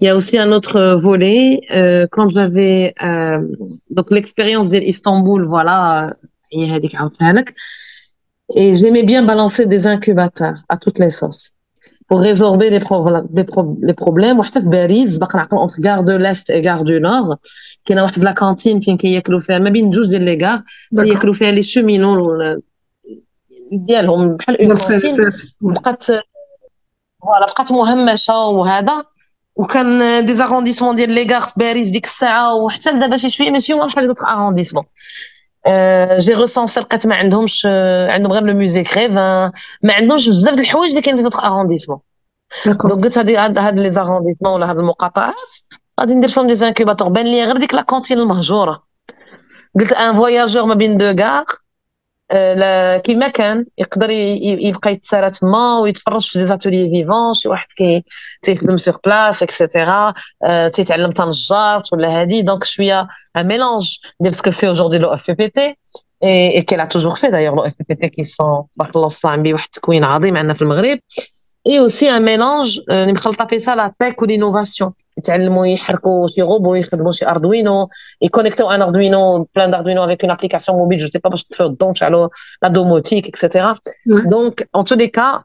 Il y a aussi un autre euh, volet. Euh, quand j'avais euh, donc l'expérience d'Istanbul, voilà, et j'aimais bien balancer des incubateurs à toutes les sens pour résorber les, pro les, pro les problèmes. Entre gare de l'Est et gare du Nord, qui est la cantine qui est Même une douche de gares, qui est les cheminots. ديالهم بحال اون Voilà, وهذا وكان دي زاغونديسمون ديال لي غار في باريس ديك الساعه وحتى لدابا شي شويه ماشي هما بحال دوك اغونديسمون جي ريسونسي لقيت ما عندهمش آه، عندهم غير لو ميوزي كريف ما عندهمش بزاف د الحوايج اللي كاين في دوك اغونديسمون دونك قلت هادي هاد لي زاغونديسمون ولا هاد المقاطعات غادي ندير فيهم دي زانكيباتور بان ليا غير ديك لا كونتين المهجوره قلت ان فواياجور ما بين دو غار Euh, كيما كان يقدر يبقى يتسارى تما ويتفرج في ديزاتولي فيفون شي واحد كي تيخدم سيغ بلاس اكسيتيرا تيتعلم تنجارت ولا هادي دونك شويه ان ميلونج ديال سكو في اجوردي لو اف بي تي اي كي لا توجور في دايوغ لو اف بي تي كي سون بارك الله وسط عم واحد التكوين عظيم عندنا في المغرب et aussi un mélange euh, fait ça la tech ou l'innovation et يحركوا un روبو un Arduino, plein d'arduino avec une application mobile je sais pas la domotique etc donc en tous les cas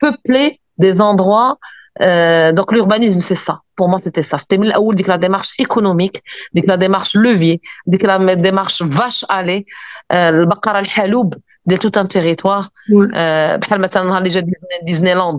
peupler des endroits euh, donc l'urbanisme c'est ça pour moi c'était ça c'était le que la démarche économique dit la démarche levier dit la démarche vache allée euh, le al haloub de tout un territoire بحال مثلا Disneyland,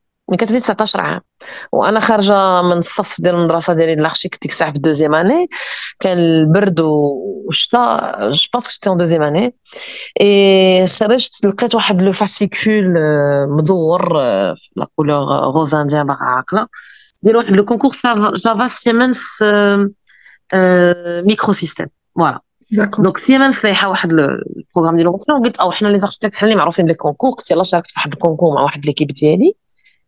من كانت عندي 19 عام وانا خارجه من الصف ديال المدرسه ديالي ديك الساعه في دوزيام اني كان البرد والشتاء جو بونس كنت اون دوزيام اني اي خرجت لقيت واحد لو فاسيكول آه، مدور آه، في لا كولور غوز انديا باغا عاقله ديال واحد لو كونكور جافا سيمنس ميكرو سيستيم فوالا دونك سيمانس لايحه واحد البروغرام ديال لونسيون وقلت او حنا لي زاركتيكت حنا اللي معروفين بالكونكور قلت يلاه شاركت في واحد الكونكور مع واحد ليكيب ديالي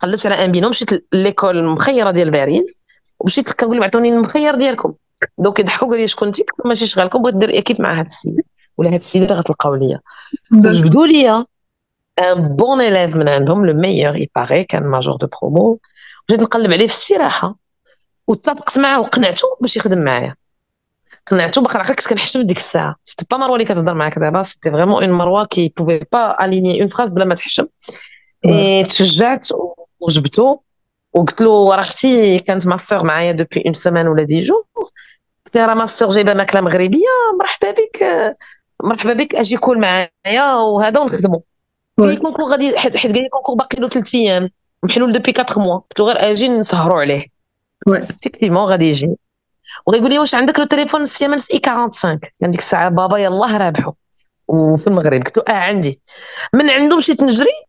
قلبت على ان بينو مشيت ليكول المخيره ديال باريس ومشيت كنقول لهم عطوني المخير ديالكم دونك يضحكوا قال لي شكون انت ماشي شغالكم بغيت دير اكيب مع هاد السيد ولا هاد السيده غتلقاو ليا جبدوا ليا ان بون اليف من عندهم لو ميور باغي كان ماجور دو برومو بغيت نقلب عليه في الاستراحه واتفقت معاه وقنعته باش يخدم معايا قنعته باقي عقلك كنت كنحشم ديك الساعه سيتي با مروه اللي كتهضر معاك دابا سيتي فريمون اون مروه كي بوفي با اليني اون فراز بلا ما تحشم تشجعت وجبتو وقلت له راه اختي كانت ماستر معايا دوبي اون سيمان ولا دي جور قلت لها راه ماستر جايبه ماكله مغربيه مرحبا بك مرحبا بك اجي كل معايا وهذا ونخدمو قال لي كونكور غادي حيت قال لي كونكور باقي له ثلاث ايام محلول دوبي 4 موا قلت له غير اجي نسهروا عليه ايفيكتيفمون غادي يجي وغيقول لي واش عندك لو تليفون السيامنس اي 45 كان ديك الساعه بابا يلاه رابحو وفي المغرب قلت له اه عندي من عنده مشيت نجري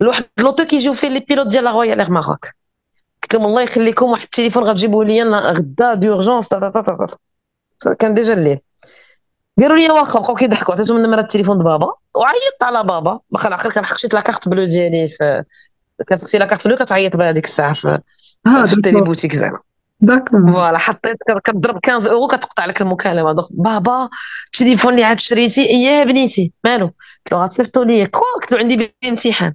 لواحد لوطو كيجيو فيه لي بيلوت ديال لا رويال اير ماروك قلت لهم الله يخليكم واحد التليفون غتجيبوه ليا غدا دورجونس كان ديجا الليل قالوا لي واخا بقاو كيضحكوا عطيتهم نمره التليفون دبابا وعيطت على بابا واخا العقل كان حقشيت لا كارت بلو ديالي في كان في لا كارت بلو كتعيط بها ديك الساعه في, آه، في بوتيك زعما فوالا حطيت كضرب 15 اورو كتقطع لك المكالمه دوك بابا التليفون اللي عاد شريتي يا بنيتي مالو قلت له غتصيفطوا لي كوا قلت له عندي امتحان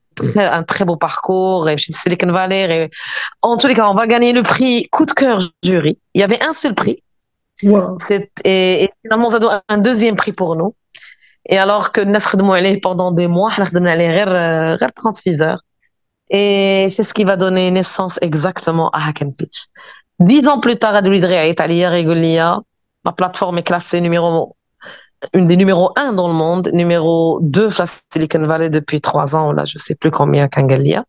un très beau parcours, et Silicon Valley. Et... En tous les cas, on va gagner le prix coup de cœur jury. Il y avait un seul prix. Wow. Et, finalement, ça un deuxième prix pour nous. Et alors que nous est pendant des mois, nous avons 36 heures. Et c'est ce qui va donner naissance exactement à Hack Pitch. Dix ans plus tard, à à à à Regolia Ma plateforme est classée numéro une des numéros 1 dans le monde, numéro 2 face à Silicon Valley depuis 3 ans, je ne sais plus combien Kangalia.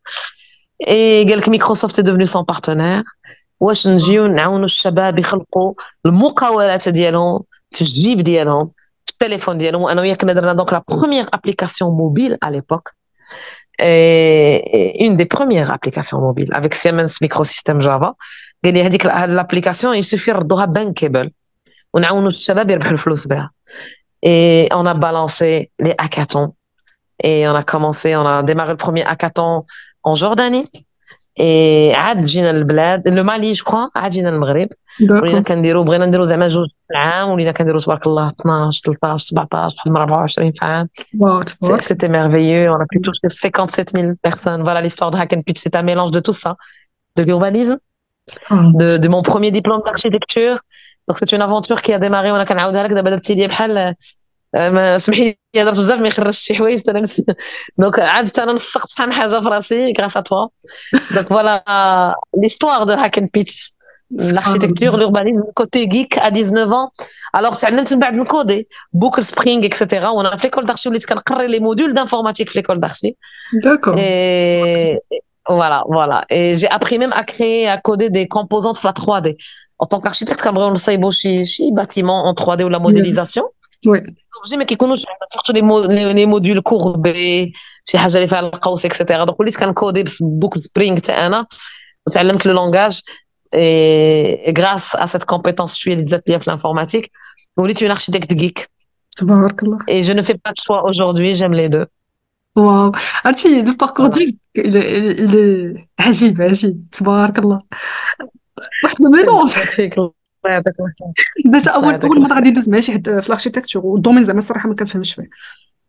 Et Microsoft est devenu son partenaire. واش نجيو نعاونوا الشباب يخلقوا المقاولات ديالهم في donc la première application mobile à l'époque une des premières applications mobiles avec Siemens Microsystem Java قال dit que l'application il suffit ردوها bankable ونعاونوا الشباب يربحوا الفلوس بها et on a balancé les hackathons. Et on a commencé, on a démarré le premier hackathon en Jordanie. Et le Mali, je crois, عاد المغرب on كنديروا بغينا نديروا زعما جوج في العام ولينا كنديروا تبارك الله 12 13 17 بحال 24 في عام c'était merveilleux on a pu toucher 57 000 personnes voilà l'histoire de Hack and Pitch c'est un mélange de tout ça de l'urbanisme de, de mon premier diplôme d'architecture دونك سيت اون افونتور كي ديماري وانا كنعاودها لك دابا درت لي بحال سمحي لي درت بزاف ما يخرجش شي حوايج انا دونك عاد انا نسقت شحال حاجه في راسي غراس ا توا دونك فوالا ليستوار دو هاكن بيتش l'architecture, l'urbanisme, côté geek à 19 ans. Alors, tu as même coder. boucle Spring, etc. On a fait l'école d'archi, on a les modules d'informatique l'école d'archi. D'accord. Et voilà, voilà. Et j'ai appris même à créer, à coder des composantes la 3D en tant qu'architecte, on le sait, bon, je suis bâtiment en 3D ou la modélisation. Oui. Mais qui connaissent surtout les, les, les modules courbés, la la etc. Donc, on lit coder codé, beaucoup de Spring, tu sais, on le langage. Et grâce à cette compétence, je suis Elisa l'informatique. Vous êtes une architecte geek. Et je ne fais pas de choix aujourd'hui, j'aime les deux. Wow. Archie, le parcours geek, il est, il C'est agile, agile. واحد الميلونج بس اول اول مره غادي ندوز مع شي حد في الاركتيكتور والدومين زعما الصراحه ما كنفهمش فيه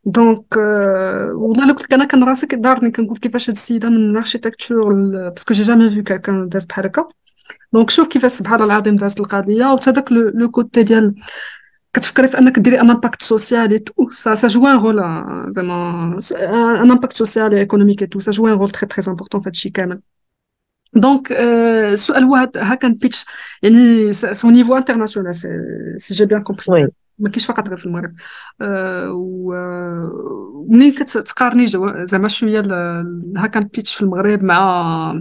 دونك euh، والله لو كنت انا راسي كدارني كنقول كيفاش هاد السيده من الاركتيكتور باسكو جي جامي فيو كان داز بحال هكا دونك شوف كيفاش سبحان الله العظيم دازت القضيه وحتى داك لو كوتي ديال كتفكري في انك ديري ان امباكت سوسيال اي تو سا سا جوا ان رول زعما ان امباكت سوسيال ايكونوميك اي تو سا جوا ان رول تري تري امبورطون في هادشي كامل دونك السؤال هو هكا بيتش يعني سو نيفو انترناسيونال سي جي بيان كومبري ما كاينش فقط غير في المغرب euh, ومنين كتقارني زعما شويه هكا بيتش في المغرب مع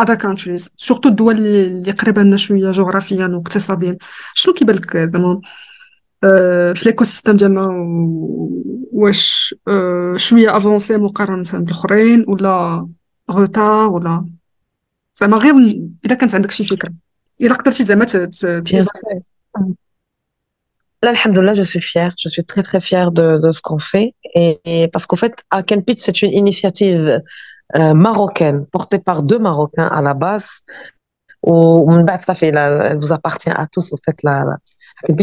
other countries سورتو الدول اللي قريبه لنا شويه جغرافيا واقتصاديا شنو كيبان لك زعما آه، في ليكو سيستيم ديالنا واش آه، شويه افونسي مقارنه بالاخرين ولا روتار ولا زعما غير Là, je suis fière. Je suis très, très fière de, de ce qu'on fait. Et, parce qu'en fait, à Pitch, c'est une initiative euh, marocaine, portée par deux Marocains à la base. Où, ça fait, elle vous appartient à tous. Au fait, là,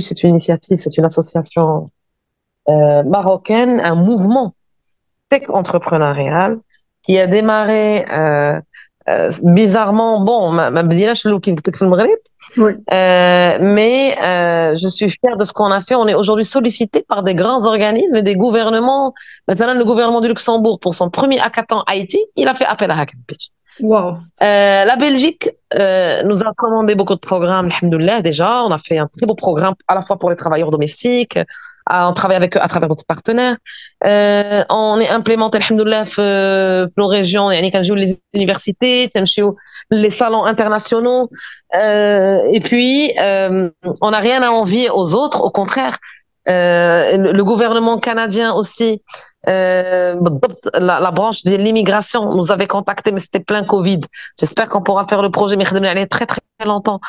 c'est une initiative, c'est une association euh, marocaine, un mouvement tech entrepreneurial qui a démarré euh, euh, bizarrement, bon, euh, mais euh, je suis fière de ce qu'on a fait. On est aujourd'hui sollicité par des grands organismes et des gouvernements. Maintenant, le gouvernement du Luxembourg, pour son premier hackathon Haïti, il a fait appel à Hackathon la Belgique nous a commandé beaucoup de programmes, déjà. On a fait un très beau programme à la fois pour les travailleurs domestiques, euh, on travaille avec eux à travers d'autres partenaires. Euh, on est implémenté, alhamdoulilah, dans nos régions, les universités, les salons internationaux. Euh, et puis, euh, on n'a rien à envier aux autres, au contraire. Le, gouvernement canadien aussi, la, la, branche de l'immigration nous avait contacté, mais c'était plein Covid. J'espère qu'on pourra faire le projet, mais très très longtemps.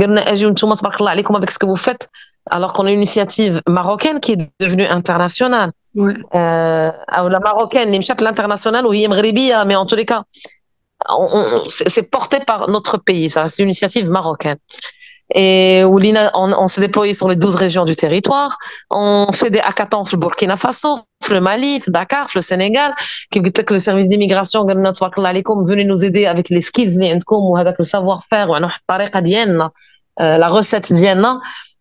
avec ce que vous faites alors qu'on a une initiative marocaine qui est devenue internationale. Euh, la marocaine, l'international ou mais en tous les cas, c'est porté par notre pays, ça, c'est une initiative marocaine. Et où on, on s'est déployé sur les 12 régions du territoire, on fait des hackathons le Burkina Faso, le Mali, le Dakar, le Sénégal, qui que le service d'immigration, venez nous aider avec les skills, le savoir-faire, euh, la recette,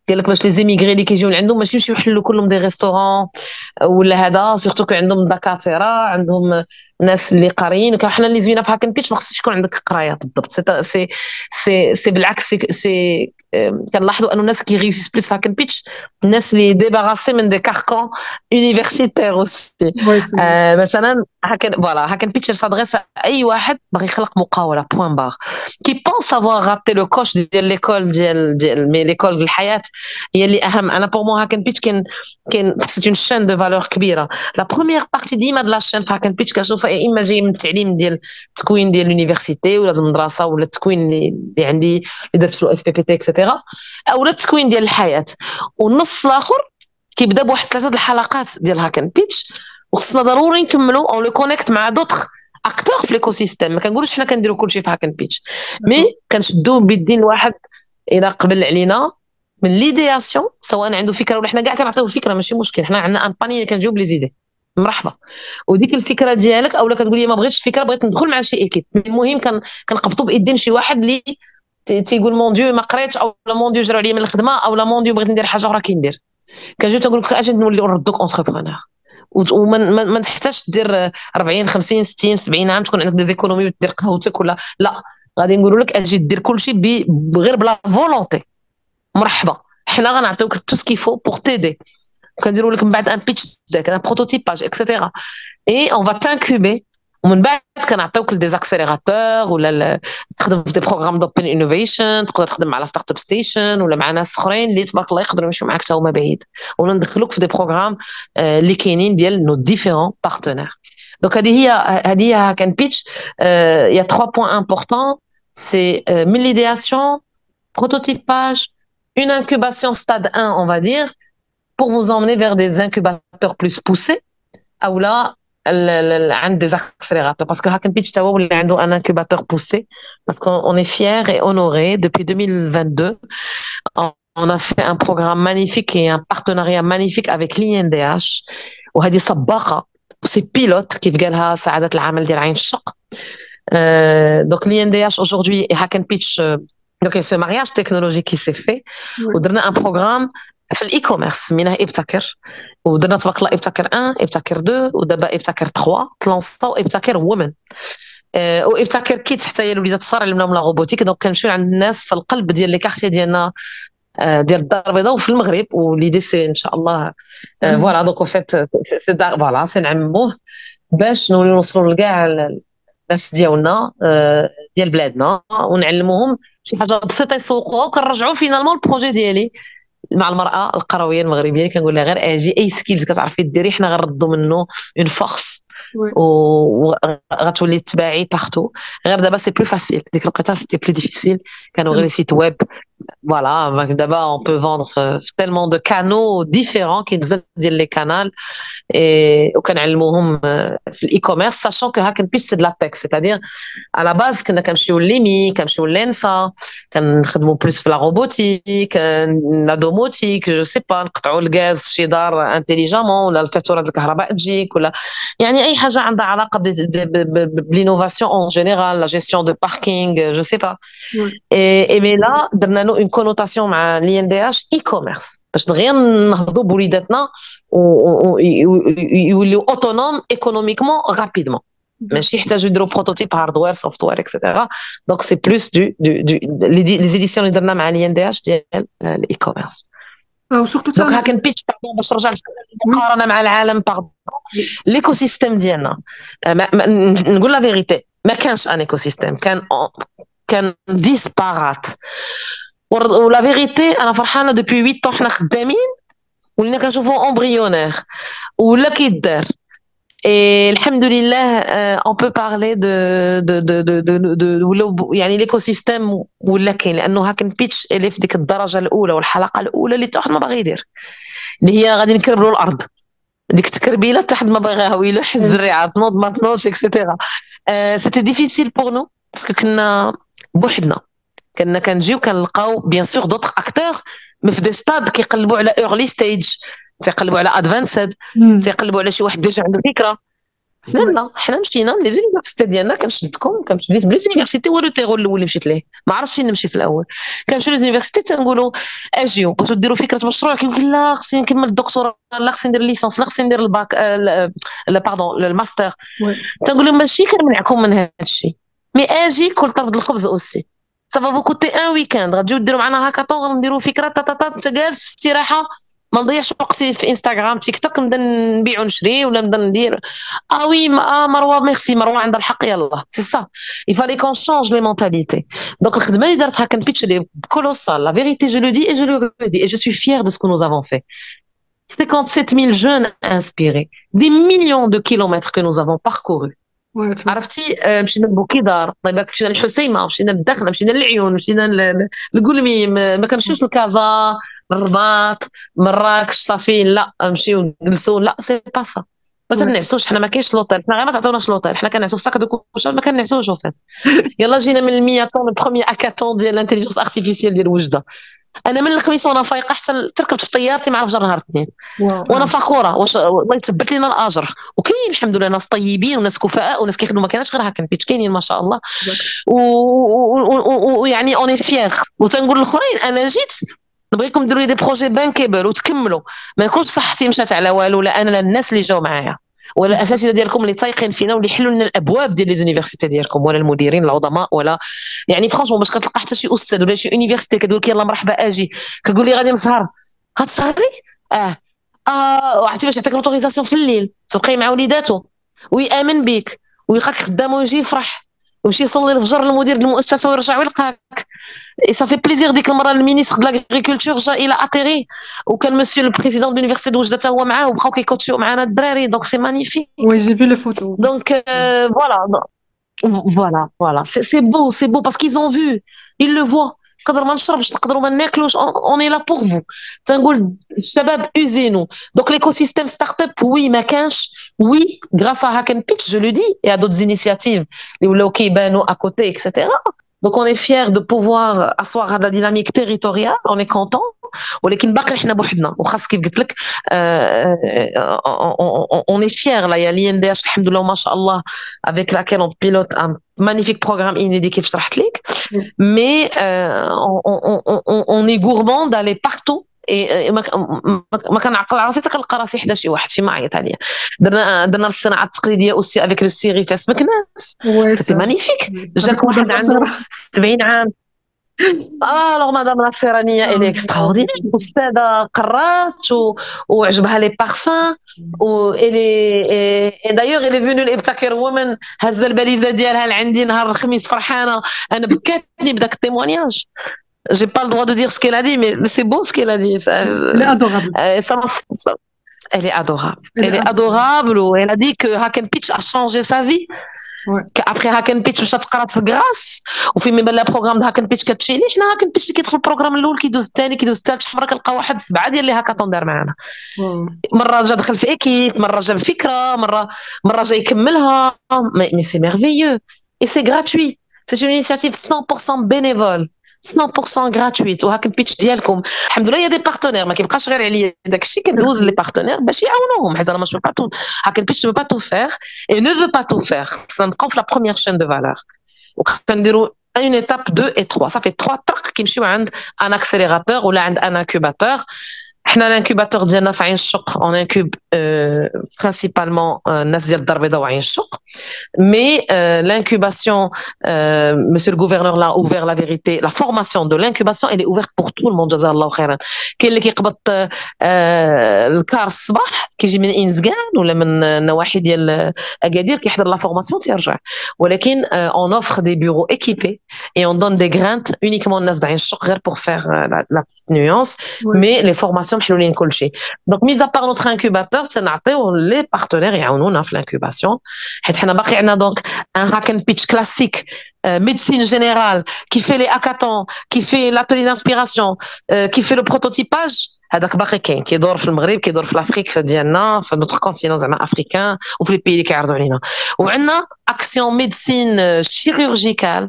قال لك باش لي زيميغري اللي كيجيو لعندهم ماشي يمشيو يحلوا كلهم دي ريستوران ولا هذا سورتو كو عندهم دكاتره عندهم الناس اللي قاريين حنا اللي زوينه في هاكن بيتش ما خصش يكون عندك قرايه بالضبط سي سي سي, بالعكس سي, سي كنلاحظوا انه الناس كي ريوسيس بلوس في هاكن بيتش الناس اللي ديباغاسي من دي كاركون يونيفرسيتير اوسي آه، مثلا هاكن فوالا هاكن بيتش سادغيس اي واحد باغي يخلق مقاوله بوان باغ كي بونس افوار غاتي لو كوش ديال ليكول ديال ديال مي ليكول الحياه هي اللي اهم انا بور مو هاكن بيتش كاين كاين سيت اون شين دو فالور كبيره لا بروميير بارتي ديما دو لا شين في هاكن بيتش كنشوف يا اما جاي من التعليم ديال التكوين ديال لونيفرسيتي ولا المدرسه ولا التكوين اللي عندي اللي درت في الاف بي بي تي اكسيتيرا او التكوين ديال الحياه والنص الاخر كيبدا بواحد ثلاثه الحلقات ديال هاكن بيتش وخصنا ضروري نكملوا اون لو كونيكت مع دوطخ اكتور في ليكوسيستيم ما كنقولوش حنا كنديروا كلشي في هاكن بيتش مي كنشدو بيدين واحد الى قبل علينا من ليدياسيون سواء عنده فكره ولا حنا كاع كنعطيوه فكره ماشي مشكل حنا عندنا ان باني كنجاوب لي زيدي مرحبا وديك الفكره ديالك اولا كتقول لي ما بغيتش الفكره بغيت ندخل مع شي ايكيب المهم كنقبطوا بايدين شي واحد اللي تيقول مون ديو ما قريتش او لا مون ديو جرى عليا من الخدمه او لا مون ديو بغيت ندير حاجه اخرى كندير كنجي تنقول لك اجي نولي نردوك اونتربرونور وما تحتاجش دير 40 50 60 70 عام تكون عندك ديزيكونومي ودير قهوتك ولا لا غادي نقول لك اجي دير كلشي غير بلا فولونتي مرحبا حنا غنعطيوك تو سكيفو بوغ تيدي quand ils ont un pitch, un prototypage, etc. Et on va t'incuber. On va demande qu'on attaque ou des programmes d'open innovation, Tu on fait des malles startup station ou les malles startup station, les deux marchent. Quand on a mis au marché, on a bien. On a le glouf de programme. Euh, nos différents partenaires. Donc il y a pitch. Euh, il y a trois points importants. C'est euh, milieuxdiation, prototypage, une incubation stade 1, on va dire pour vous emmener vers des incubateurs plus poussés ou là un des accélérateurs parce que Hack Pitch Tawa a un incubateur poussé parce qu'on est fier et honoré depuis 2022 on a fait un programme magnifique et un partenariat magnifique avec l'INDH on c'est pilote, بيلوت dit قالها pilote العمل ديال عين الشق aujourd'hui et Hack Pitch euh, donc ce mariage technologique qui s'est fait on a un programme في الاي كوميرس سميناه ابتكر ودرنا تبارك الله ابتكر 1 ابتكر 2 ودابا ابتكر 3 تلونساو ابتكر وومن أه وابتكر كيت حتى هي الوليدات صار علمناهم لا روبوتيك دونك كنمشيو عند الناس في القلب ديال لي كارتي ديالنا آه، ديال الدار البيضاء وفي المغرب وليدي سي ان شاء الله فوالا آه، دونك فيت سي دار فوالا نعموه باش نولي نوصلوا لكاع الناس ديالنا آه، ديال بلادنا ونعلموهم شي حاجه بسيطه يسوقوها وكنرجعوا فينالمون البروجي ديالي مع المراه القرويه المغربيه كنقول لها غير اجي اي سكيلز كتعرفي ديري حنا غنردو منه اون فورس وغتولي تباعي باختو غير دابا سي بلو فاسيل ديك الوقيته سيتي بلو ديفيسيل كانوا غير سيت ويب voilà, bah, d'abord, on peut vendre euh, tellement de canaux différents qui nous les canaux et aucun euh, e-commerce, sachant que c'est de la tech. C'est-à-dire, à la base, quand a suis au LIMI, quand je suis au LENSA, quand je plus la robotique, euh, la domotique, je sais pas, je le gaz chez Dar intelligemment, ou la facture de la ou la. Il y a un l'innovation en général, la gestion de parking, je ne sais pas. Et, et mais là, une connotation l'INDH e-commerce parce que rien n'a pour lui là ou il est autonome économiquement rapidement mais je est à jour de prototypes hardware, software, etc. donc c'est plus du les éditions de l'INDH maliendh l'e-commerce donc aucun pitch le l'écosystème de mais nous la vérité mais qu'est-ce un écosystème qu'en qu'en disparate ولا فيغيتي انا فرحانه دوبوي 8 طون حنا خدامين ولينا كنشوفو امبريونير ولا كيدار الحمد لله اون بو بارلي دو دو دو دو de, de, يعني l'écosystème ولا كاين لانه هاك بيتش اللي في ديك الدرجه الاولى والحلقه الاولى اللي تحت ما باغي يدير اللي هي غادي نكربلو الارض ديك التكربيله حتى حد ما ويلو ويلوح الزريعه تنوض ما تنوضش اكسيتيرا سيتي ديفيسيل بور نو باسكو كنا بوحدنا كنا كنجيو كنلقاو بيان سور دوطخ اكتور في دي ستاد كيقلبوا على اورلي ستيج تيقلبوا على ادفانسد تيقلبوا على شي واحد ديجا عنده فكره حنا لا حنا مشينا لي زونيفرسيتي ديالنا كنشدكم كنمشي بديت بلي زونيفرسيتي هو لو الاول اللي مشيت ليه ما عرفتش فين نمشي في الاول كنمشيو لزونيفرسيتي تنقولوا اجيو بغيتو ديروا فكره مشروع كيقول لا خصني نكمل الدكتوراه لا خصني ندير ليسونس لا خصني ندير الباك باردون الماستر تنقول لهم ماشي كنمنعكم من هذا الشيء مي اجي كل طرف الخبز اوسي Ça va vous coûter un week-end. معنا هاكاطون غنديروا فكره طاطا انت جالس استراحه ما نضيعش وقتي في انستغرام تيك توك نبدا نبيع ونشري ولا نبدا ندير اه وي آه مروه ميرسي مروه عندها الحق يلا سي 57 000 jeunes inspirés, des millions de kilomètres que nous avons parcourus. عرفتي آه، مشينا لبوكي دار طيب مشينا للحسيمه مشينا للدخله مشينا للعيون مشينا للقلمي ما كنمشيوش لكازا الرباط مراكش صافي لا نمشيو نجلسوا لا سي با سا ما تنعسوش حنا ما كاينش لوطيل حنا غير ما تعطيوناش لوطيل حنا كنعسو في ساك دو كوشا ما كنعسوش وفات يلا جينا من ال طون بخومي اكاتون ديال الانتيليجونس ارتيفيسيال ديال وجده انا من الخميس وانا فايقه حتى تركبت في طيارتي مع الفجر نهار الاثنين وانا فخوره واش الله يثبت لنا الاجر وكاين الحمد لله ناس طيبين وناس كفاء وناس كيخدموا ما كانش غير هكا البيت كاينين ما شاء الله ويعني اوني فيغ وتنقول للاخرين انا جيت نبغيكم ديروا لي دي بروجي بانكيبل وتكملوا ما يكونش صحتي مشات على والو لا انا الناس اللي جاو معايا ولا الاساتذه ديالكم اللي تايقين فينا واللي يحلوا لنا الابواب ديال ليزونيفرسيتي ديالكم ولا المديرين العظماء ولا يعني فرونشمون باش كتلقى حتى شي استاذ ولا شي يونيفرسيتي كتقول لك يلاه مرحبا اجي كتقول لي غادي نسهر غتسهري اه اه وعرفتي باش يعطيك لوتوريزاسيون في الليل تبقاي مع وليداتو ويامن بيك ويلقاك خدام ويجي يفرح Monsieur le président, je veux le dire, nous installons le Shahwilkak et ça fait plaisir d'écouter le ministre de l'Agriculture. Il a atterri ou Monsieur le président de l'université de d'Oujda t'as ouvert ou qu'on est culture, on a atterri, donc c'est magnifique. Oui, j'ai vu les photos. Donc euh, voilà, voilà, voilà. C'est beau, c'est beau parce qu'ils ont vu, ils le voient on est là pour vous nous donc l'écosystème start up oui mais oui grâce à Hacken pitch je le dis et à d'autres initiatives Les ouqué beno à côté etc donc on est fier de pouvoir asseoir à la dynamique territoriale on est content ولكن باقي احنا بوحدنا وخاص كيف قلت لك اوني آه، فيير آه، آه، لا يا الحمد لله وما شاء الله افيك لا اون بيلوت ان مانيفيك بروغرام inédit كيف شرحت لك مي اون اي on, دالي est اي ما كنعقل على راسي كنلقى راسي حدا شي واحد شي ما عيط عليا درنا درنا الصناعه التقليديه اوسي افيك لو سيغي فاس مكناس سي مانيفيك جاك واحد عنده 70 عام Alors Madame elle est extraordinaire. Ou c'est de la karat ou ou je me hale les parfums et elle est d'ailleurs elle est venue l'inventer. Woman, hazzal baliza diel, elle a le gendine, elle est choumiss frappante. Je ne peux pas non plus être témoignage. Je n'ai pas le droit de dire ce qu'elle a dit, mais c'est beau ce qu'elle a dit. Elle est adorable. Elle est adorable. Elle est adorable. Elle a dit que pitch a changé sa vie. après هاكن بيتش مشات قرات في كراس وفي ما بان بروغرام هاكن بيتش كتمشي حنا هاكن اند بيتش كيدخل البروغرام الاول كيدوز الثاني كيدوز الثالث حمرا كنلقى واحد سبعه ديال اللي هاكاطون دار معانا hmm. مره جا دخل في ايكيب مره جا بفكره مره مره جا يكملها مي سي ميرفيو اي سي غراتوي سي اون انيسياتيف 100% بينيفول 100% gratuite ou avec le pitch d'hier comme, heimdollah il y a des partenaires mais qui me cachent rien il y a les partenaires, ben il y a un homme, hein ça ne me pas tout, avec le pitch je veux pas tout faire et ne veut pas tout faire, ça me confie la première chaîne de valeur, on va une étape 2 et 3. ça fait trois trucs qui me suis un accélérateur ou là un incubateur l'incubateur on incube euh، principalement les gens qui ont des problèmes avec l'incubateur mais euh، l'incubation euh، monsieur le gouverneur l'a ouvert la vérité la formation de l'incubation elle est ouverte pour tout le monde j'ai dit qu'elle est qui a fait le quart de l'après-midi qui a la une semaine ou une qui a eu la formation c'est revenu mais on offre des bureaux équipés et on donne des grintes uniquement pour faire la petite nuance mais les formations donc, mis à part notre incubateur, les partenaires, il y a une incubation. Il y a un hack and pitch classique, euh, médecine générale, qui fait les hackathons, qui fait l'atelier d'inspiration, euh, qui fait le prototypage. Il y a un qui est dans le Mogri, qui est dans l'Afrique, dans ah notre continent africain, ou dans les pays de Cardolina. Il y a une action médecine euh, chirurgicale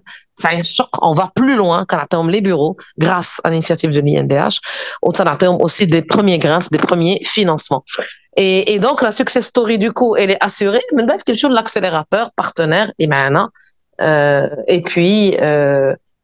on va plus loin qu'en on les bureaux grâce à l'initiative de l'INDH. On atteint aussi des premiers grâces des premiers financements. Et, donc, la success story, du coup, elle est assurée, mais c'est toujours l'accélérateur, partenaire, et maintenant, ben, hein, euh, et puis, euh,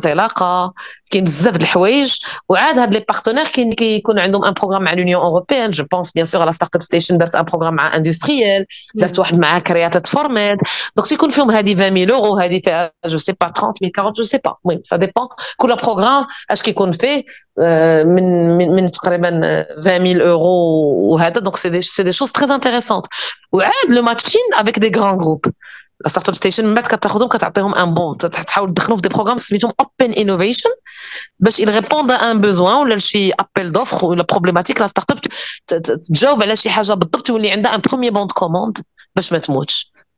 Qui ont les partenaires qui ont un programme à l'Union européenne, je pense bien sûr à la Startup Station, c'est un programme industriel, c'est un programme de formation. Donc, si on fait 20 000 euros, je sais pas, 30 000, 40 000, je ne sais pas, oui ça dépend de programme est-ce programme fait, on 20 000 euros. Donc, c'est des choses très intéressantes. Ou le matching avec des grands groupes. ستارت اب ستيشن من بعد كتاخذهم كتعطيهم ان بون تحاول تدخلهم في دي بروغرام سميتهم اوبن انوفيشن باش يل ريبوند ان بوزوان ولا شي ابل دوفر ولا بروبليماتيك لا ستارت اب تجاوب على شي حاجه بالضبط يولي عندها ان بروميي بون كوموند باش ما تموتش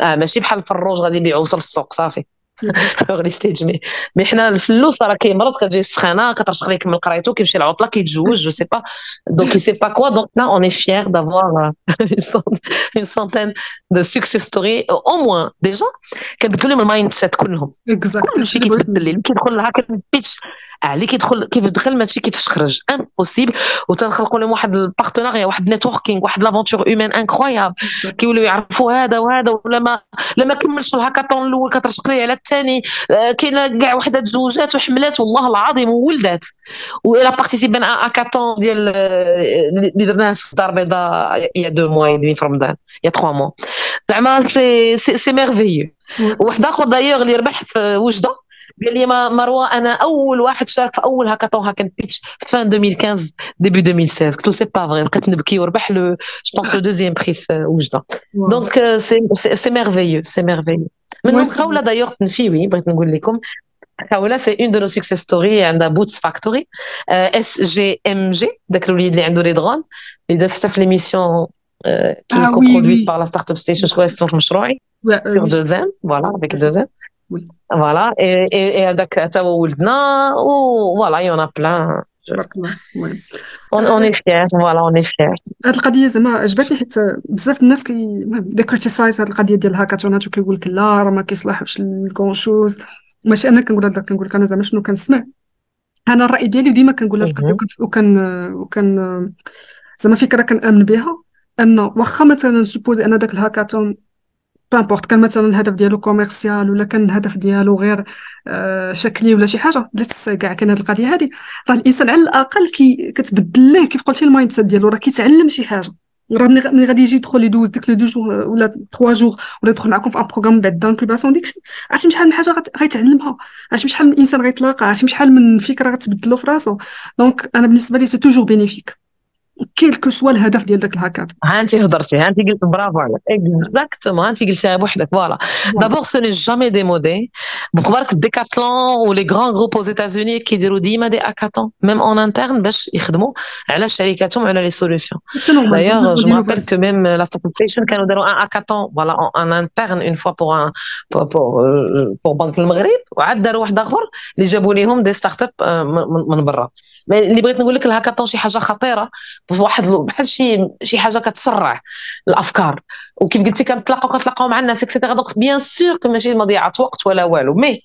اه ماشي بحال الفروج غادي يبيعو وصل السوق صافي غادي يستجمي مي حنا الفلوس راه كيمرض كتجي سخانه كترشق ليك من قرايته كيمشي العطله كيتزوج جو سي با دونك سي با كوا دونك نا اون اي فيير دافوار اون سونتين دو سكسيس ستوري او موان ديجا كنبدلو لهم المايند سيت كلهم كلشي كيتبدل لي كيدخل لها كنبيتش علي آه، كيدخل كيف دخل ماشي كيفاش خرج امبوسيبل وتنخلقوا لهم واحد البارتناريا واحد النيتوركينغ واحد لافونتور اومان انكرويابل كيوليو يعرفوا هذا وهذا ولا ما ما كملش الهاكاطون الاول كترشق ليه على الثاني آه، كاينه كاع وحده تزوجات وحملات والله العظيم وولدات ولا بارتيسيبان هاكاطون ديال آه، اللي درناه في الدار البيضاء يا دو موا دمي في رمضان يا تخوا موا زعما سي ميرفيو واحد اخر دايوغ اللي ربح في وجده قال لي مروه انا اول واحد شارك في اول هاكاطون هاكا بيتش فان 2015 ديبي 2016 قلت له سي با فغي بقيت نبكي وربح لو جو بونس لو دوزيام بري في وجده دونك سي ميرفيو سي ميرفيو من خولة دايوغ تنفي وي بغيت نقول لكم خولة سي اون دو نو سكسيس ستوري عندها بوتس فاكتوري اس جي ام جي ذاك الوليد اللي عنده لي درون اللي داز حتى في ليميسيون كي كو كوبرودويت بار لا ستارت اب ستيشن شكون اسمه في مشروعي سيغ دوزام فوالا افيك دوزام فوالا اي هذاك حتى هو ولدنا وفوالا يونا بلان تبارك الله المهم اوني فيير فوالا اون فيير هاد القضيه زعما عجبتني حيت بزاف الناس كي دي كريتيسايز هاد القضيه ديال الهاكاثونات وكيقول لك لا راه ما كيصلحوش الكونشوز ماشي انا كنقول هذا كنقول لك انا زعما شنو كنسمع انا الراي ديالي وديما كنقول هاد القضيه وكن وكن آه، زعما فكره كنامن بها ان واخا مثلا سوبوز ان داك الهاكاثون بامبورت كان مثلا الهدف ديالو كوميرسيال ولا كان الهدف ديالو غير آه، شكلي ولا شي حاجه لسه كاع كان هاد القضيه هادي راه الانسان على الاقل كي كتبدل ليه كيف قلتي المايند سيت ديالو راه كيتعلم شي حاجه راه ملي غادي يجي يدخل يدوز ديك لو دو جور آه، ولا تخوا جور ولا يدخل معكم في ان بروغرام بعد دانكوباسيون ديكشي عرفتي شحال من حاجه غيتعلمها عرفتي شحال من انسان غيتلاقى عرفتي شحال من فكره غتبدلو في راسو دونك انا بالنسبه لي سي توجور بينيفيك كيل كو سوا الهدف ديال داك الهاكات ها انت هضرتي ها انت قلت برافو عليك اكزاكتومون ها انت قلتيها بوحدك فوالا دابور سو ني جامي مودي بخبرك ديكاتلون ولي غران غروب اوز ايتازوني كيديروا ديما دي اكاتون ميم اون انترن باش يخدموا على شركاتهم على لي سوليسيون دايوغ جو مابيل كو ميم لا ستوبليشن كانوا داروا ان اكاتون فوالا ان انترن اون فوا بور ان بور بنك المغرب وعاد داروا واحد اخر اللي جابوا ليهم دي ستارت اب من برا اللي بغيت نقول لك الهاكاتون شي حاجه خطيره بواحد بحال شي شي حاجه كتسرع الافكار وكيف قلتي كنتلاقاو كنتلاقاو مع الناس اكسيتي دونك بيان سور ماشي مضيعه وقت ولا والو مي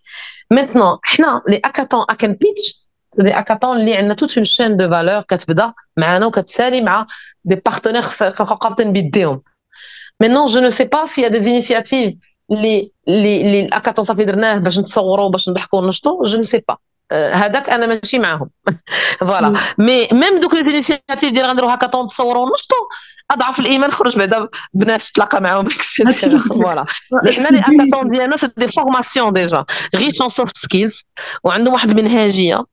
ميتنون حنا لي اكاتون اكن بيتش لي اكاتون اللي عندنا توت اون شين دو فالور كتبدا معنا وكتسالي مع دي بارتنير كنبقاو قابطين بيديهم مينون جو نو سي با سي دي انيسياتيف لي اللي اللي الاكاتون صافي درناه باش نتصوروا باش نضحكوا ونشطوا جو نو سي با هذاك انا ماشي معاهم فوالا مي ميم دوك لي ديال غنديرو طون تصوروا ونشطوا اضعف الايمان خرج بعدا بناس تلاقى معاهم فوالا حنا لي هاكاطون ديالنا سي دي فورماسيون ديجا غير اون سوفت سكيلز وعندهم واحد المنهجيه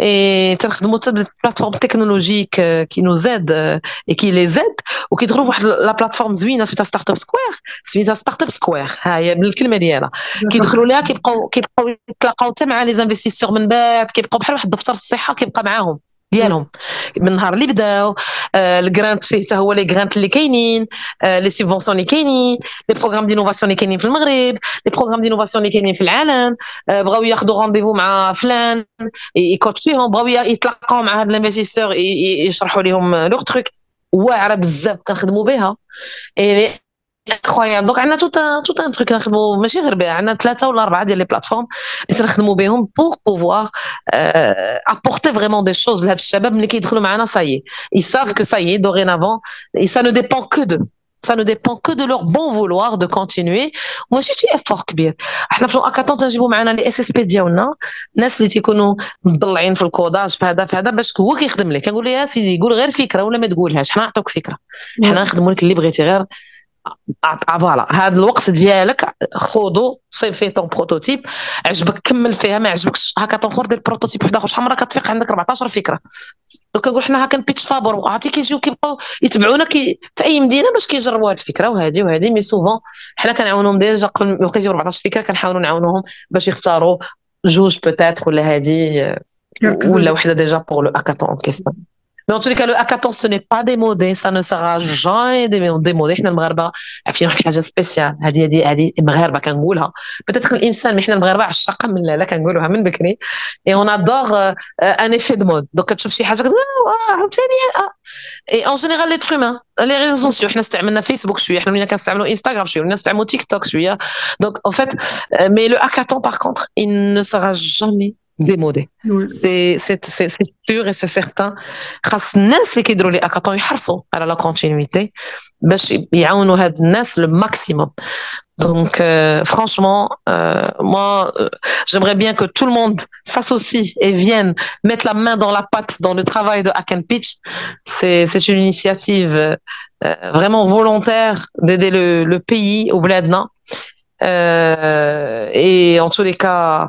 إيه، تنخدموا حتى بلاتفورم تكنولوجيك كي نو زاد كي لي زاد وكيدخلوا فواحد لا بلاتفورم زوينه سميتها ستارت اب سكوير سميتها ستارت اب سكوير ها هي بالكلمه ديالها كيدخلوا ليها كيبقاو كيبقاو يتلاقاو حتى مع لي انفستيسور من بعد كيبقاو بحال واحد دفتر الصحه كيبقى معاهم ديالهم من نهار اللي بداو الجرانت آه، فيه حتى هو لي جرانت آه، اللي كاينين لي سيبونسيون اللي كاينين لي بروغرام دينوفاسيون اللي كاينين في المغرب لي بروغرام دينوفاسيون اللي كاينين في العالم آه، بغاو ياخذوا رونديفو مع فلان يكوتشيهم بغاو يتلاقاو مع هاد الانفستيسور يشرحوا لهم لوغ تروك واعره بزاف كنخدموا بها خويا دونك عندنا توت توت ان تروك نخدمو ماشي غير بها عندنا ثلاثه ولا اربعه ديال لي بلاتفورم اللي تنخدمو بهم بوغ بوفوار ابورتي فريمون دي شوز لهاد الشباب ملي كيدخلوا معنا سايي ساف كو سايي اي سا نو ديبون كو دو سا نو ديبون كو دو leur بون vouloir دو كونتينوي ماشي شي suis كبير. احنا في الاكاطون تنجيبو معنا لي اس اس بي ديالنا الناس اللي تيكونوا مضلعين في الكوداج في هذا في هذا باش هو كيخدم لك كنقول له يا سيدي قول غير فكره ولا ما تقولهاش حنا نعطيوك فكره حنا نخدمو لك اللي بغيتي غير فوالا هذا الوقت ديالك خوضو صيب فيه طون بروتوتيب عجبك كمل فيها ما عجبكش هكا تنخر دير بروتوتيب واحد اخر شحال مره كتفيق عندك 14 فكره دوك كنقول حنا هكا نبيتش فابور عرفتي كيجيو كيبقاو يتبعونا كي في اي مدينه باش كيجربوا هذه الفكره وهذه وهذه مي سوفون حنا كنعاونوهم ديجا قبل ما كيجيو 14 فكره كنحاولوا نعاونوهم باش يختاروا جوج بوتيتر ولا هذه ولا وحده ديجا بور لو هاكاطون اون كيستيون Mais en tous les cas, le hackathon, ce n'est pas démodé. Ça ne sera jamais démodé. a une spéciale. Il Peut-être Et on adore euh, un effet de mode. Donc, tu vois, tu ah, ah, ah, et en général, l'être humain, les réseaux Facebook, Instagram, TikTok. Donc, en fait, euh, mais le hackathon, par contre, il ne sera jamais démodé. C'est sûr et c'est certain. y Donc, euh, franchement, euh, moi, euh, j'aimerais bien que tout le monde s'associe et vienne mettre la main dans la pâte dans le travail de Hack and Pitch. C'est une initiative euh, vraiment volontaire d'aider le, le, pays au Euh, et en tous les cas,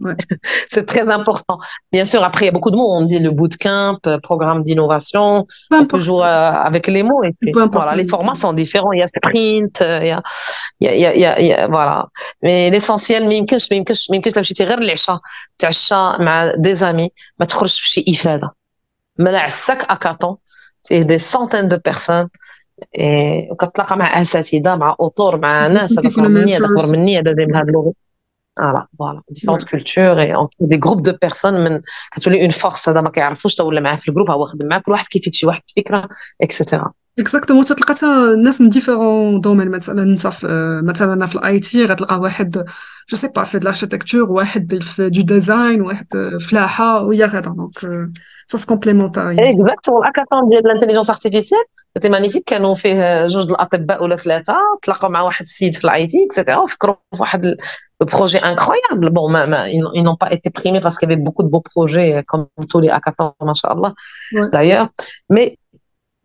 c'est très important. Bien sûr, après, il y a beaucoup de mots. On dit le bootcamp, euh, programme d'innovation. On peut jouer euh, avec les mots. Et voilà, les formats sont différents. Il y a sprint, euh, il y a, il y a, il y a, voilà. Mais l'essentiel, mais يمكنش tu يمكنش ما يمكنش tu as des amis tu مع y tu centaines de personnes. Voilà, voilà. Différentes ouais. cultures et on trouve des groupes de personnes من كتولي اون فورس هذا ما كيعرفوش تولى معاه في الجروب هو خدم معاه كل واحد كيفيد شي واحد فكره اكسيتيرا اكزاكتومون تتلقى حتى ناس من ديفيرون دومين مثلا انت مثلا في الاي تي غتلقى واحد جو سي با في لاركتيكتور واحد في دو ديزاين واحد فلاحه وهي غادا دونك سا سكومبليمونتاري اكزاكتومون الاكاثون ديال الانتيليجونس ارتيفيسيال سيتي مانيفيك كانوا فيه جوج الاطباء ولا ثلاثه تلاقوا مع واحد السيد في الاي تي اكسيتيرا وفكروا في واحد projets incroyable Bon, mais, ils, n'ont pas été primés parce qu'il y avait beaucoup de beaux projets, euh, comme tous les hackathons, machallah, d'ailleurs. Mais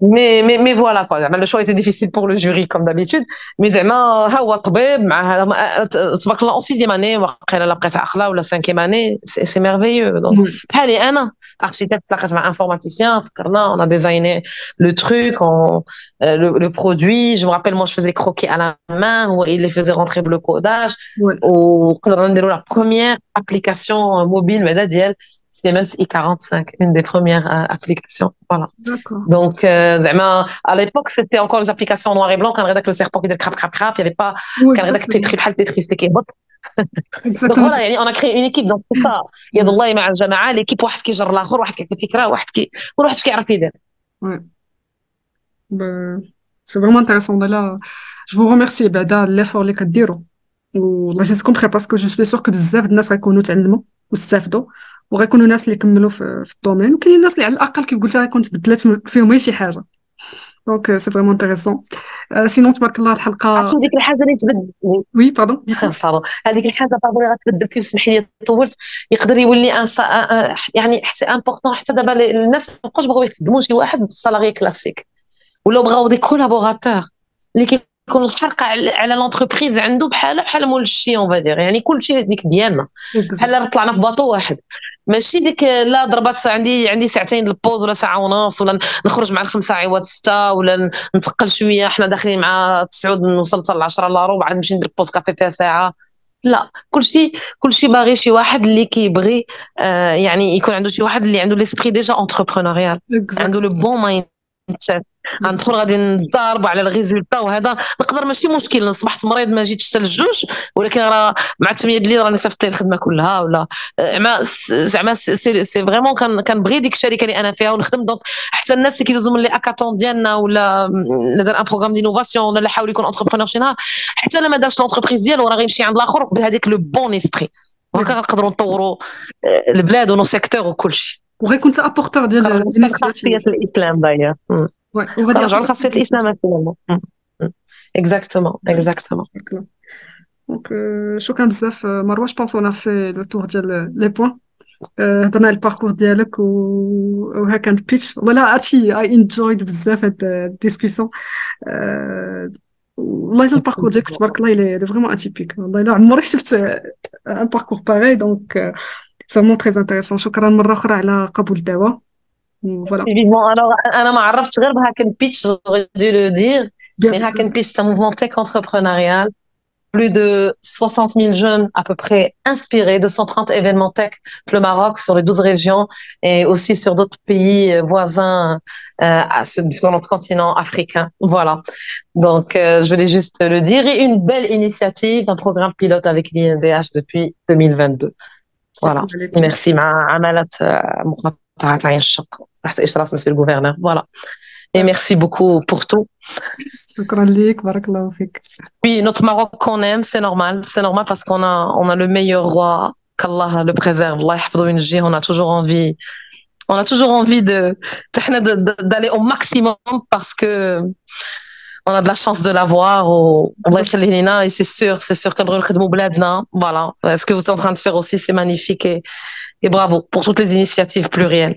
mais, mais, mais voilà, quoi. Ben, le choix était difficile pour le jury, comme d'habitude. Mais Zema, ben, euh, en sixième année, la presse ou la cinquième année, c'est merveilleux. Donc, allez, un architecte, ben, informaticien, on a designé le truc, on, euh, le, le, produit. Je me rappelle, moi, je faisais croquer à la main, ou il les faisait rentrer le codage, ou la première application euh, mobile, mais HTML, i45, une des premières euh, applications. Voilà. Donc, euh, à l'époque, c'était encore les applications en noir et blanc, quand on le serpent, qui était crap, crap, crap, il n'y avait pas, oui, quand on rédacte Tetris, Tetris, Tetris, Tetris. donc voilà, on a créé une équipe, donc c'est ça. Il y a d'Allah et ma'a al-jama'a, l'équipe, واحد qui gère l'autre, واحد qui a des واحد qui, ou واحد qui rapide. Ouais. Bah, c'est vraiment intéressant. De là, je vous remercie, Bada, l'effort que vous faites. Je vous remercie parce que je suis sûre que beaucoup de gens vont nous aider. وغيكونوا ناس اللي كملوا في, في الدومين وكاينين الناس اللي على الاقل كيف قلتي غيكون تبدلات فيهم شي حاجه دونك سي فريمون انتريسون سينو تبارك الله الحلقه عرفتي ديك الحاجه اللي تبدل وي باردون هذيك الحاجه باردون اللي غتبدل كيف سمح لي طولت يقدر يولي ان يعني حتى امبورطون حتى دابا الناس ما بقاوش بغاو يخدموا شي واحد بالصلاغي كلاسيك ولا بغاو دي كولابوراتور اللي كيكون الحرق على لونتربريز عنده بحاله بحال مول الشيون فادير يعني كلشي ديك ديالنا بحال طلعنا في باطو واحد ماشي ديك لا ضربات عندي عندي ساعتين البوز ولا ساعه ونص ولا نخرج مع الخمسه عوض سته ولا نتقل شويه حنا داخلين مع تسعود نوصل حتى العشرة لا الا ربع نمشي ندير بوز كافي فيها ساعه لا كلشي كلشي باغي شي واحد اللي كيبغي آه يعني يكون عنده شي واحد اللي عنده ليسبري ديجا اونتربرونوريال عنده لو بون مايند غندخل غادي نضارب على الريزولتا وهذا نقدر ماشي مشكل صبحت مريض ما جيتش حتى للجوج ولكن راه مع 8 الليل راني صيفطت الخدمه كلها ولا زعما زعما سي فريمون كنبغي ديك الشركه اللي انا فيها ونخدم دونك حتى الناس اللي كيدوزوا من لي اكاتون ديالنا ولا ندير ان بروغرام دينوفاسيون ولا حاول يكون اونتربرونور شي نهار حتى لما ما دارش لونتربريز ديالو راه غيمشي عند الاخر بهذيك لو بون اسبري وهكا غنقدروا نطوروا آه، البلاد ونو سيكتور وكلشي وغيكون تا ابورتور ديال الاسلام داير Oui, on va dire. Je pense que c'est l'islam pour moment. Exactement, exactement. Donc, je trouve bizarre. Marwa, je pense qu'on a fait le tour des points euh, dans le parcours dialogue ou hack and pitch. Voilà, actually, I enjoyed bizarre cette euh, discussion. Euh, le parcours de parce que là, il est vraiment atypique. D'ailleurs, Marwa, c'est un parcours pareil, donc vraiment très intéressant. Je trouve que Marwa est là à Kabul, d'abord. Voilà. Alors, j'aurais dû le dire. mais Pitch, c'est un mouvement tech entrepreneurial. Plus de 60 000 jeunes à peu près inspirés, 230 événements tech le Maroc sur les 12 régions et aussi sur d'autres pays euh, voisins euh, sur notre continent africain. Voilà. Donc, euh, je voulais juste le dire. Et une belle initiative, un programme pilote avec l'INDH depuis 2022. Voilà. Merci, Amalat monsieur le gouverneur. Voilà. Et merci beaucoup pour tout. Oui, notre Maroc qu'on aime, c'est normal. C'est normal parce qu'on a, on a le meilleur roi, qu'Allah le préserve. On a toujours envie, on a toujours envie de, d'aller au maximum parce que on a de la chance de l'avoir. Et c'est sûr, c'est sûr Voilà. Ce que vous êtes en train de faire aussi, c'est magnifique et, et bravo pour toutes les initiatives plurielles.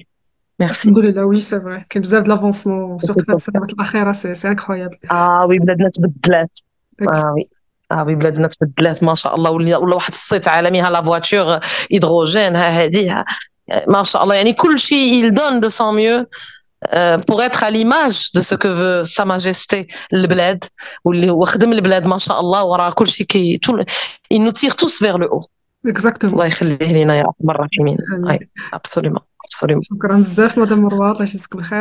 Merci. Oui, c'est vrai. Quel bizarre de l'avancement. Surtout la c'est, c'est incroyable. Ah oui, le bled bladna tbeddlat. Ah oui. Ah oui, le bled bladna tbeddlat, mashallah. Ou la wahed sit alami la voiture euh, hydrogène, ha hadi. Euh, mashallah. Yani, kul shi, il donne de son mieux. Euh, pour être à l'image de ce que veut Sa Majesté le bled, ou le wakhdem le bled, ma Allah masha'Allah, il nous tire tous vers le haut. Exactement. Allah absolument. Dziękuję. Ik